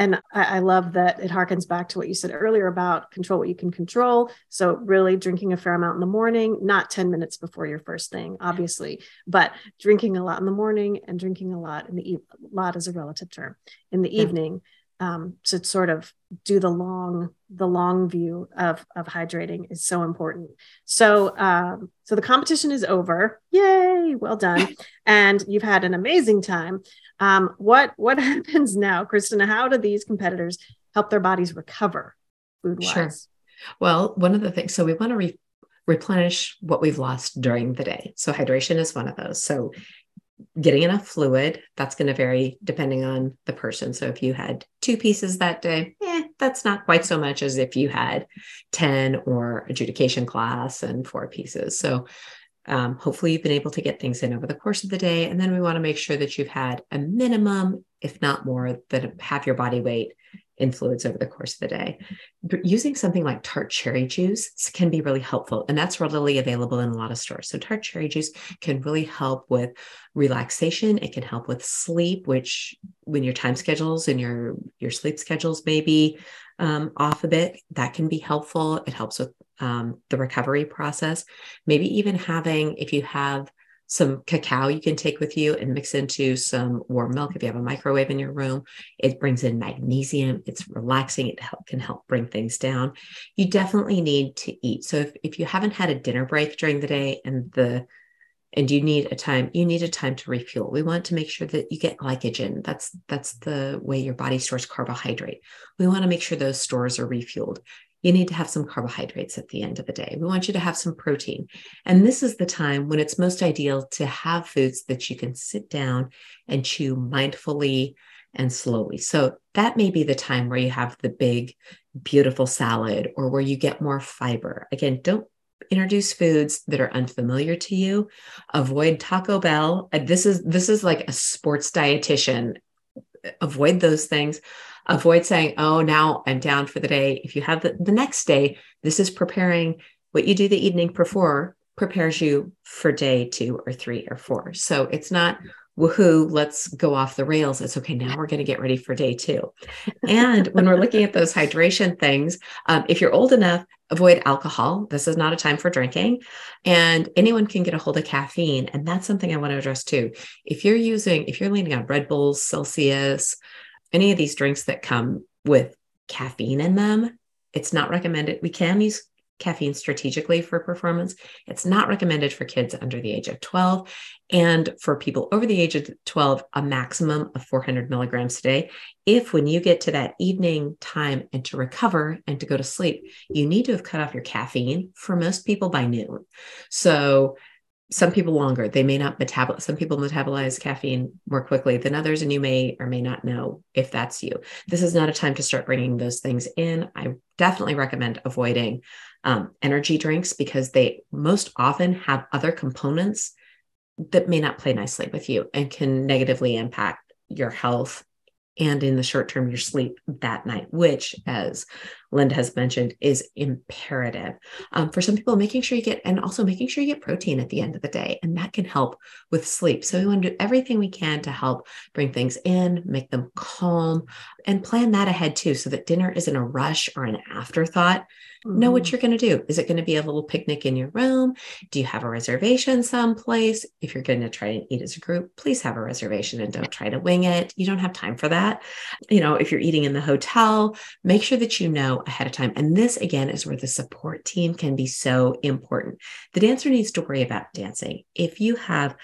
And I, I, love that it harkens back to what you said earlier about control what you can control. So, really drinking a fair amount in the morning, not 10 minutes before your first thing, obviously, but drinking a lot in the morning and drinking a lot in the e- lot is a relative term in the yeah. evening um, to sort of do the long the long view of of hydrating is so important so um, so the competition is over yay well done and you've had an amazing time um, what what happens now kristin how do these competitors help their bodies recover food wise sure. well one of the things so we want to re- replenish what we've lost during the day. So hydration is one of those. So getting enough fluid that's going to vary depending on the person. So if you had two pieces that day eh, that's not quite so much as if you had 10 or adjudication class and four pieces. So um, hopefully you've been able to get things in over the course of the day and then we want to make sure that you've had a minimum if not more than half your body weight in fluids over the course of the day. But using something like tart cherry juice can be really helpful, and that's readily available in a lot of stores. So, tart cherry juice can really help with relaxation. It can help with sleep, which when your time schedules and your your sleep schedules may be um, off a bit, that can be helpful. It helps with um, the recovery process. Maybe even having, if you have some cacao you can take with you and mix into some warm milk if you have a microwave in your room. It brings in magnesium, it's relaxing, it help, can help bring things down. You definitely need to eat. So if, if you haven't had a dinner break during the day and the and you need a time you need a time to refuel we want to make sure that you get glycogen that's that's the way your body stores carbohydrate we want to make sure those stores are refueled you need to have some carbohydrates at the end of the day. We want you to have some protein. And this is the time when it's most ideal to have foods that you can sit down and chew mindfully and slowly. So that may be the time where you have the big, beautiful salad or where you get more fiber. Again, don't introduce foods that are unfamiliar to you avoid taco bell uh, this is this is like a sports dietitian avoid those things avoid saying, oh, now I'm down for the day. If you have the, the next day, this is preparing what you do the evening before prepares you for day two or three or four. So it's not woohoo, let's go off the rails. It's okay. Now we're going to get ready for day two. And when we're looking at those hydration things, um, if you're old enough, avoid alcohol. This is not a time for drinking. And anyone can get a hold of caffeine. And that's something I want to address too. If you're using, if you're leaning on Red Bulls, Celsius, any of these drinks that come with caffeine in them, it's not recommended. We can use caffeine strategically for performance. It's not recommended for kids under the age of 12. And for people over the age of 12, a maximum of 400 milligrams a day. If when you get to that evening time and to recover and to go to sleep, you need to have cut off your caffeine for most people by noon. So some people longer. They may not metabolize some people metabolize caffeine more quickly than others and you may or may not know if that's you. This is not a time to start bringing those things in. I definitely recommend avoiding um, energy drinks because they most often have other components that may not play nicely with you and can negatively impact your health and in the short term, your sleep that night, which, as Linda has mentioned, is imperative. Um, for some people, making sure you get, and also making sure you get protein at the end of the day, and that can help with sleep. So we want to do everything we can to help bring things in, make them calm, and plan that ahead too, so that dinner isn't a rush or an afterthought. Mm-hmm. Know what mm-hmm. you're going to do. Is it going to be a little picnic in your room? Do you have a reservation someplace? If you're going to try and eat as a group, please have a reservation and don't try to wing it. You don't have time for that. You know, if you're eating in the hotel, make sure that you know ahead of time. And this, again, is where the support team can be so important. The dancer needs to worry about dancing. If you have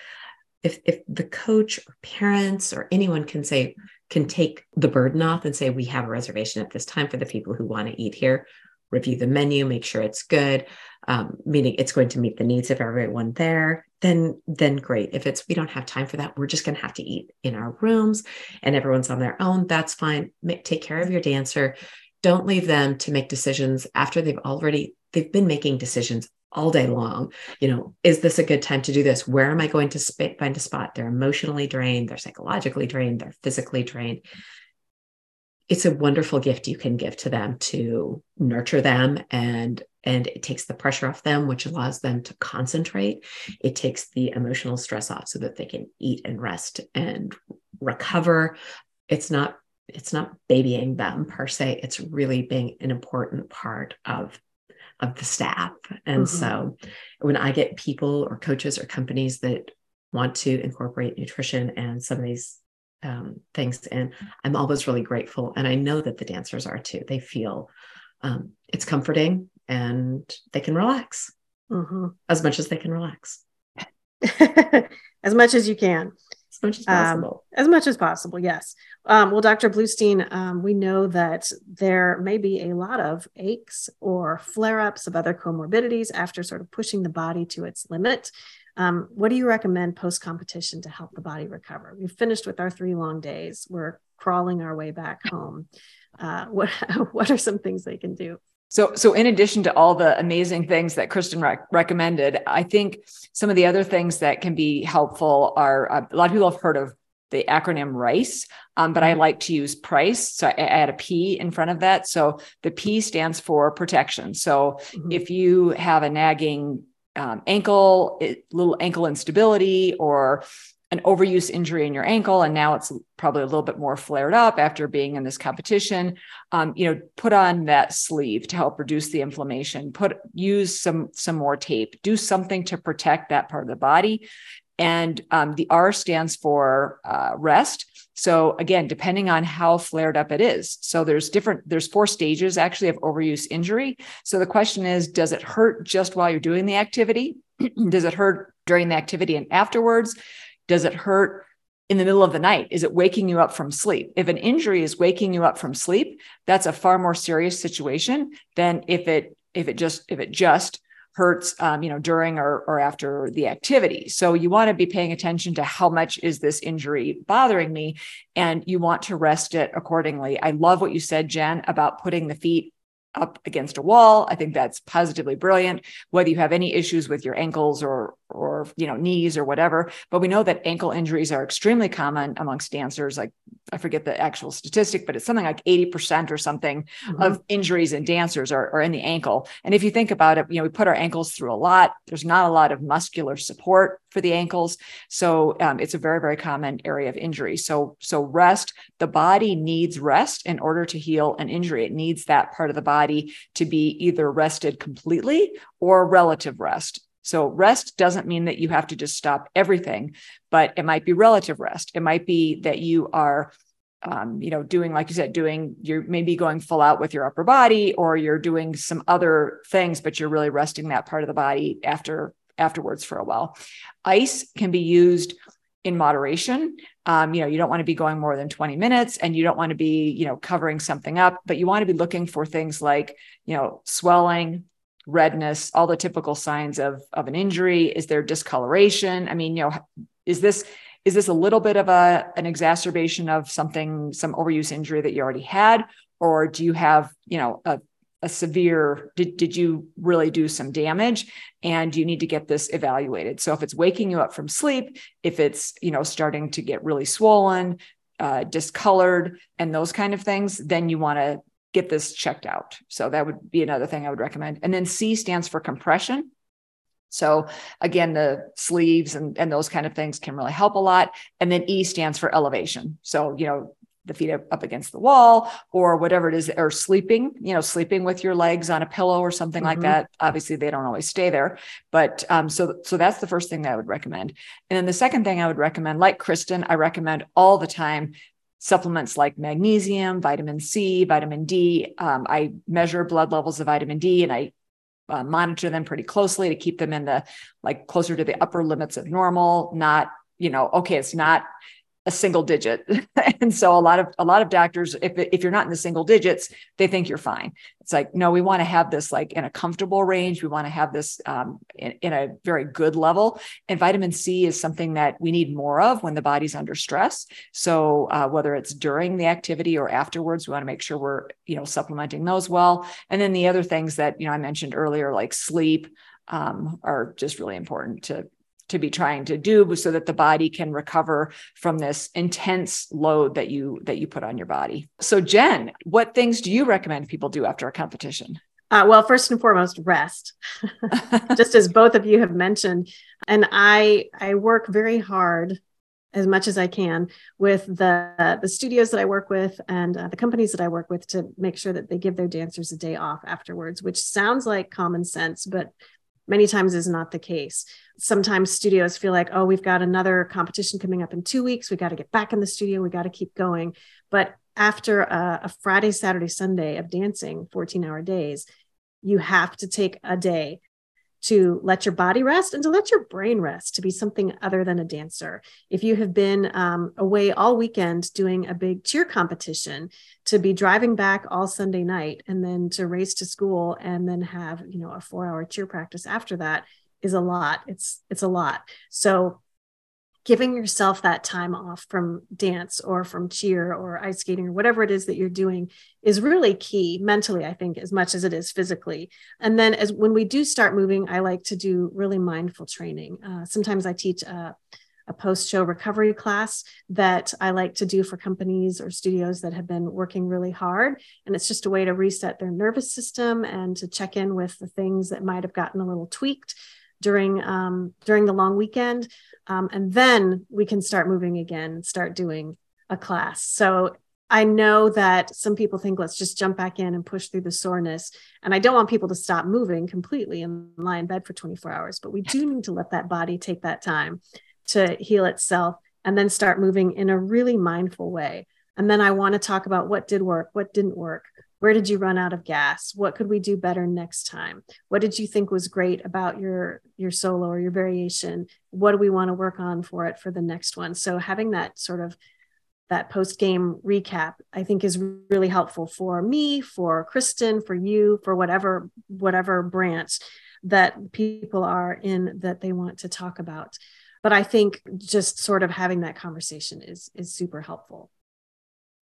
if if the coach or parents or anyone can say can take the burden off and say we have a reservation at this time for the people who want to eat here review the menu, make sure it's good, um, meaning it's going to meet the needs of everyone there, then then great. If it's we don't have time for that, we're just going to have to eat in our rooms, and everyone's on their own. That's fine. Make, take care of your dancer. Don't leave them to make decisions after they've already they've been making decisions all day long. You know, is this a good time to do this? Where am I going to sp- find a spot? They're emotionally drained, they're psychologically drained, they're physically drained it's a wonderful gift you can give to them to nurture them and and it takes the pressure off them which allows them to concentrate. It takes the emotional stress off so that they can eat and rest and recover. It's not it's not babying them per se. It's really being an important part of of the staff. And mm-hmm. so when i get people or coaches or companies that want to incorporate nutrition and some of these um, things. And i'm always really grateful. And i know that the dancers are too. They feel um, it's comforting and they can relax. Mm-hmm. as much as they can relax. As much as you can. As much as possible. Um, as much as possible yes. Um, well dr bluestein um, we know that there may be a lot of aches or flare-ups of other comorbidities after sort of pushing the body to its limit um, what do you recommend post competition to help the body recover? We've finished with our three long days. We're crawling our way back home. Uh, what what are some things they can do? So, so in addition to all the amazing things that Kristen rec- recommended, I think some of the other things that can be helpful are uh, a lot of people have heard of the acronym RICE, um, but I mm-hmm. like to use PRICE. So I add a P in front of that. So the P stands for protection. So mm-hmm. if you have a nagging um, ankle, it, little ankle instability, or an overuse injury in your ankle, and now it's probably a little bit more flared up after being in this competition. Um, you know, put on that sleeve to help reduce the inflammation. Put use some some more tape. Do something to protect that part of the body. And um, the R stands for uh, rest. So again, depending on how flared up it is. So there's different, there's four stages actually of overuse injury. So the question is, does it hurt just while you're doing the activity? does it hurt during the activity and afterwards? Does it hurt in the middle of the night? Is it waking you up from sleep? If an injury is waking you up from sleep, that's a far more serious situation than if it if it just if it just hurts um, you know during or, or after the activity so you want to be paying attention to how much is this injury bothering me and you want to rest it accordingly i love what you said jen about putting the feet up against a wall. I think that's positively brilliant. Whether you have any issues with your ankles or or you know knees or whatever, but we know that ankle injuries are extremely common amongst dancers. Like I forget the actual statistic, but it's something like 80% or something mm-hmm. of injuries in dancers are, are in the ankle. And if you think about it, you know, we put our ankles through a lot. There's not a lot of muscular support for the ankles. So um, it's a very, very common area of injury. So, so rest, the body needs rest in order to heal an injury. It needs that part of the body to be either rested completely or relative rest. So rest doesn't mean that you have to just stop everything, but it might be relative rest. It might be that you are um, you know, doing, like you said, doing, you're maybe going full out with your upper body, or you're doing some other things, but you're really resting that part of the body after afterwards for a while. Ice can be used in moderation. Um, you know, you don't want to be going more than 20 minutes and you don't want to be, you know, covering something up, but you want to be looking for things like, you know, swelling, redness, all the typical signs of, of an injury. Is there discoloration? I mean, you know, is this is this a little bit of a an exacerbation of something, some overuse injury that you already had, or do you have, you know, a, a severe did, did you really do some damage and you need to get this evaluated so if it's waking you up from sleep if it's you know starting to get really swollen uh, discolored and those kind of things then you want to get this checked out. So that would be another thing I would recommend. And then C stands for compression. So again, the sleeves and, and those kind of things can really help a lot. And then E stands for elevation. So, you know, the feet up against the wall or whatever it is, or sleeping, you know, sleeping with your legs on a pillow or something mm-hmm. like that. Obviously, they don't always stay there, but um, so so that's the first thing that I would recommend. And then the second thing I would recommend, like Kristen, I recommend all the time supplements like magnesium, vitamin C, vitamin D. Um, I measure blood levels of vitamin D and I uh, monitor them pretty closely to keep them in the like closer to the upper limits of normal, not, you know, okay, it's not a single digit. and so a lot of a lot of doctors, if if you're not in the single digits, they think you're fine. It's like no, we want to have this like in a comfortable range. We want to have this um, in, in, a very good level. And vitamin C is something that we need more of when the body's under stress. So uh, whether it's during the activity or afterwards, we want to make sure we're you know supplementing those well. And then the other things that you know I mentioned earlier, like sleep, um, are just really important to to be trying to do so that the body can recover from this intense load that you that you put on your body. So Jen, what things do you recommend people do after a competition? Uh, well, first and foremost, rest. Just as both of you have mentioned, and I I work very hard as much as I can with the the studios that I work with and uh, the companies that I work with to make sure that they give their dancers a day off afterwards, which sounds like common sense, but many times is not the case. Sometimes studios feel like, oh, we've got another competition coming up in two weeks. We got to get back in the studio. We got to keep going. But after a, a Friday, Saturday, Sunday of dancing, 14 hour days, you have to take a day to let your body rest and to let your brain rest to be something other than a dancer. If you have been um, away all weekend doing a big cheer competition, to be driving back all Sunday night and then to race to school and then have you know a four hour cheer practice after that is a lot. It's it's a lot. So giving yourself that time off from dance or from cheer or ice skating or whatever it is that you're doing is really key mentally i think as much as it is physically. And then as when we do start moving i like to do really mindful training. Uh, sometimes i teach a, a post-show recovery class that i like to do for companies or studios that have been working really hard. And it's just a way to reset their nervous system and to check in with the things that might have gotten a little tweaked during um, during the long weekend um, and then we can start moving again start doing a class. So i know that some people think let's just jump back in and push through the soreness. And i don't want people to stop moving completely and lie in bed for 24 hours but we do need to let that body take that time to heal itself and then start moving in a really mindful way. And then i want to talk about what did work what didn't work where did you run out of gas? What could we do better next time? What did you think was great about your your solo or your variation? What do we want to work on for it for the next one? So having that sort of that post game recap i think is really helpful for me for kristin for you for whatever whatever branch that people are in that they want to talk about. But i think just sort of having that conversation is is super helpful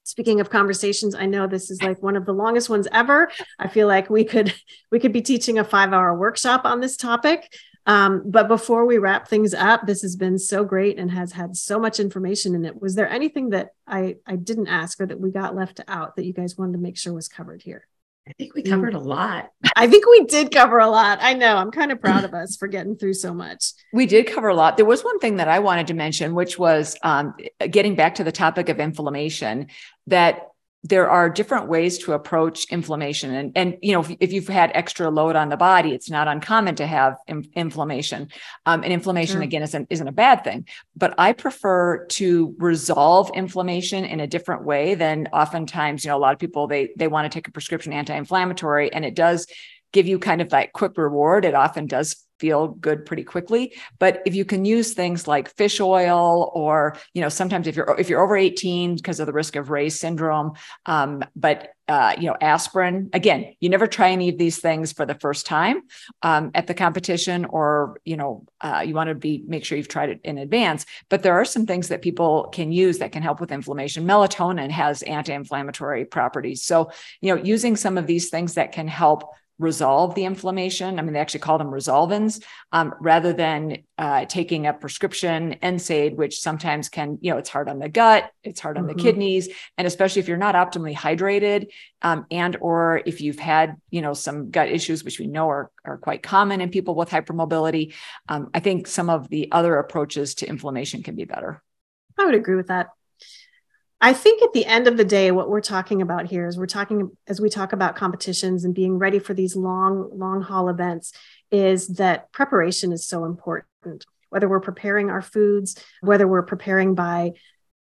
speaking of conversations i know this is like one of the longest ones ever. I feel like we could we could be teaching a five hour workshop on this topic. Um, but before we wrap things up this has been so great and has had so much information in it. Was there anything that i i didn't ask or that we got left out that you guys wanted to make sure was covered here I think we covered a lot. I think we did cover a lot. I know. I'm kind of proud of us for getting through so much. We did cover a lot. There was one thing that I wanted to mention, which was um, getting back to the topic of inflammation, that there are different ways to approach inflammation. And and you know if, if, you've had extra load on the body it's not uncommon to have in, inflammation. Um, and inflammation sure. again isn't isn't a bad thing. But i prefer to resolve inflammation in a different way than oftentimes you know a lot of people they they want to take a prescription anti-inflammatory and it does give you kind of that quick reward. It often does feel good pretty quickly. But if you can use things like fish oil or you know sometimes if you're if you're over 18 because of the risk of Reye's syndrome um, but uh, you know aspirin again you never try any of these things for the first time um, at the competition or you know uh, you want to be make sure you've tried it in advance. But there are some things that people can use that can help with inflammation. Melatonin has anti-inflammatory properties. So you know using some of these things that can help resolve the inflammation. I mean, they actually call them resolvins um, rather than uh, taking a prescription NSAID, which sometimes can, you know, it's hard on the gut, it's hard on mm-hmm. the kidneys, and especially if you're not optimally hydrated, um, and or if you've had, you know, some gut issues, which we know are are quite common in people with hypermobility. Um, I think some of the other approaches to inflammation can be better. I would agree with that. I think at the end of the day, what we're talking about here is we're talking as we talk about competitions and being ready for these long, long haul events, is that preparation is so important. Whether we're preparing our foods, whether we're preparing by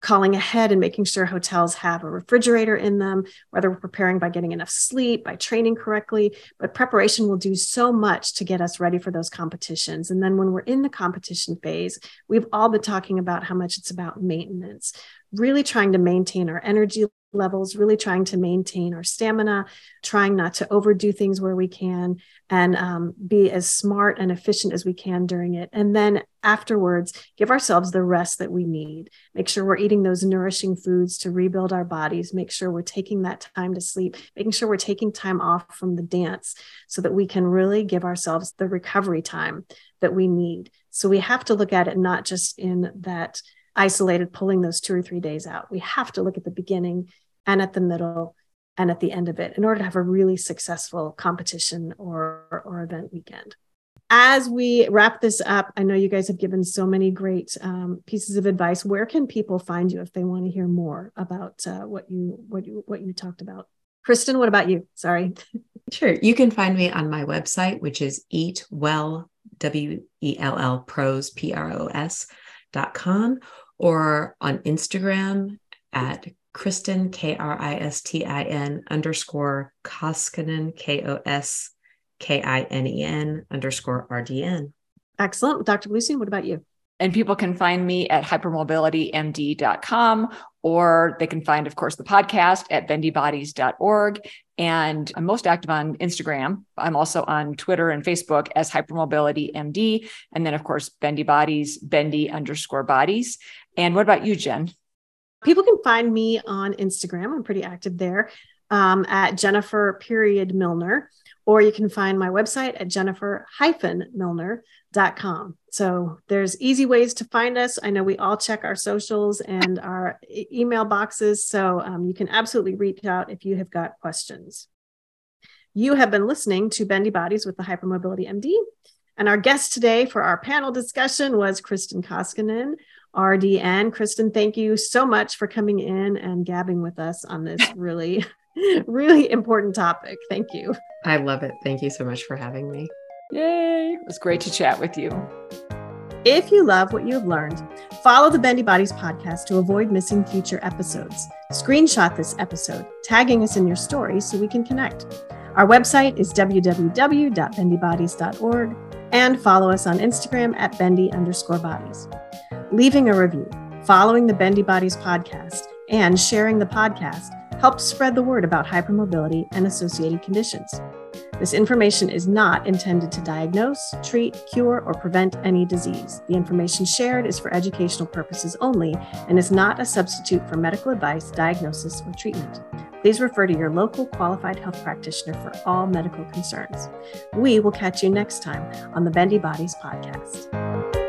calling ahead and making sure hotels have a refrigerator in them, whether we're preparing by getting enough sleep, by training correctly. But preparation will do so much to get us ready for those competitions. And then when we're in the competition phase, we've all been talking about how much it's about maintenance, really trying to maintain our energy levels, really trying to maintain our stamina, trying not to overdo things where we can, and um, be as smart and efficient as we can during it. And then afterwards, give ourselves the rest that we need. Make sure we're eating those nourishing foods to rebuild our bodies. Make sure we're taking that time to sleep, making sure we're taking time off from the dance so that we can really give ourselves the recovery time that we need So we have to look at it not just in that isolated pulling those two or three days out. We have to look at the beginning and at the middle and at the end of it in order to have a really successful competition or, or event weekend. As we wrap this up, I know you guys have given so many great um, pieces of advice. Where can people find you if they want to hear more about uh, what you what you what you talked about? Kristin, what about you? Sorry. Sure. You can find me on my website, which is Eat Well W E L L pros P R O S dot com, or on Instagram at Kristin, K R I S T I N underscore Koskinen, K O S K I N E N underscore R D N. Excellent. Dr. Bluestein, what about you? And people can find me at hypermobilitymd.com, or they can find, of course, the podcast at bendybodies.org. And I'm most active on Instagram. I'm also on Twitter and Facebook as hypermobilitymd. And then, of course, Bendy Bodies, bendy underscore bodies. And what about you, Jen? People can find me on Instagram. I'm pretty active there um, at Jennifer period Milner, or you can find my website at Jennifer hyphen Milner.com. So there's easy ways to find us. I know we all check our socials and our e- email boxes. So um, you can absolutely reach out if you have got questions. You have been listening to Bendy Bodies with the Hypermobility MD. And our guest today for our panel discussion was Kristin Koskinen, RDN. Kristin, thank you so much for coming in and gabbing with us on this really, really important topic. Thank you. I love it. Thank you so much for having me. Yay. It was great to chat with you. If you love what you have learned, follow the Bendy Bodies podcast to avoid missing future episodes. Screenshot this episode, tagging us in your story so we can connect. Our website is www.bendybodies.org and follow us on Instagram at bendy underscore bodies leaving a review, following the Bendy Bodies podcast, and sharing the podcast helps spread the word about hypermobility and associated conditions. This information is not intended to diagnose, treat, cure, or prevent any disease. The information shared is for educational purposes only and is not a substitute for medical advice, diagnosis, or treatment. Please refer to your local qualified health practitioner for all medical concerns. We will catch you next time on the Bendy Bodies podcast.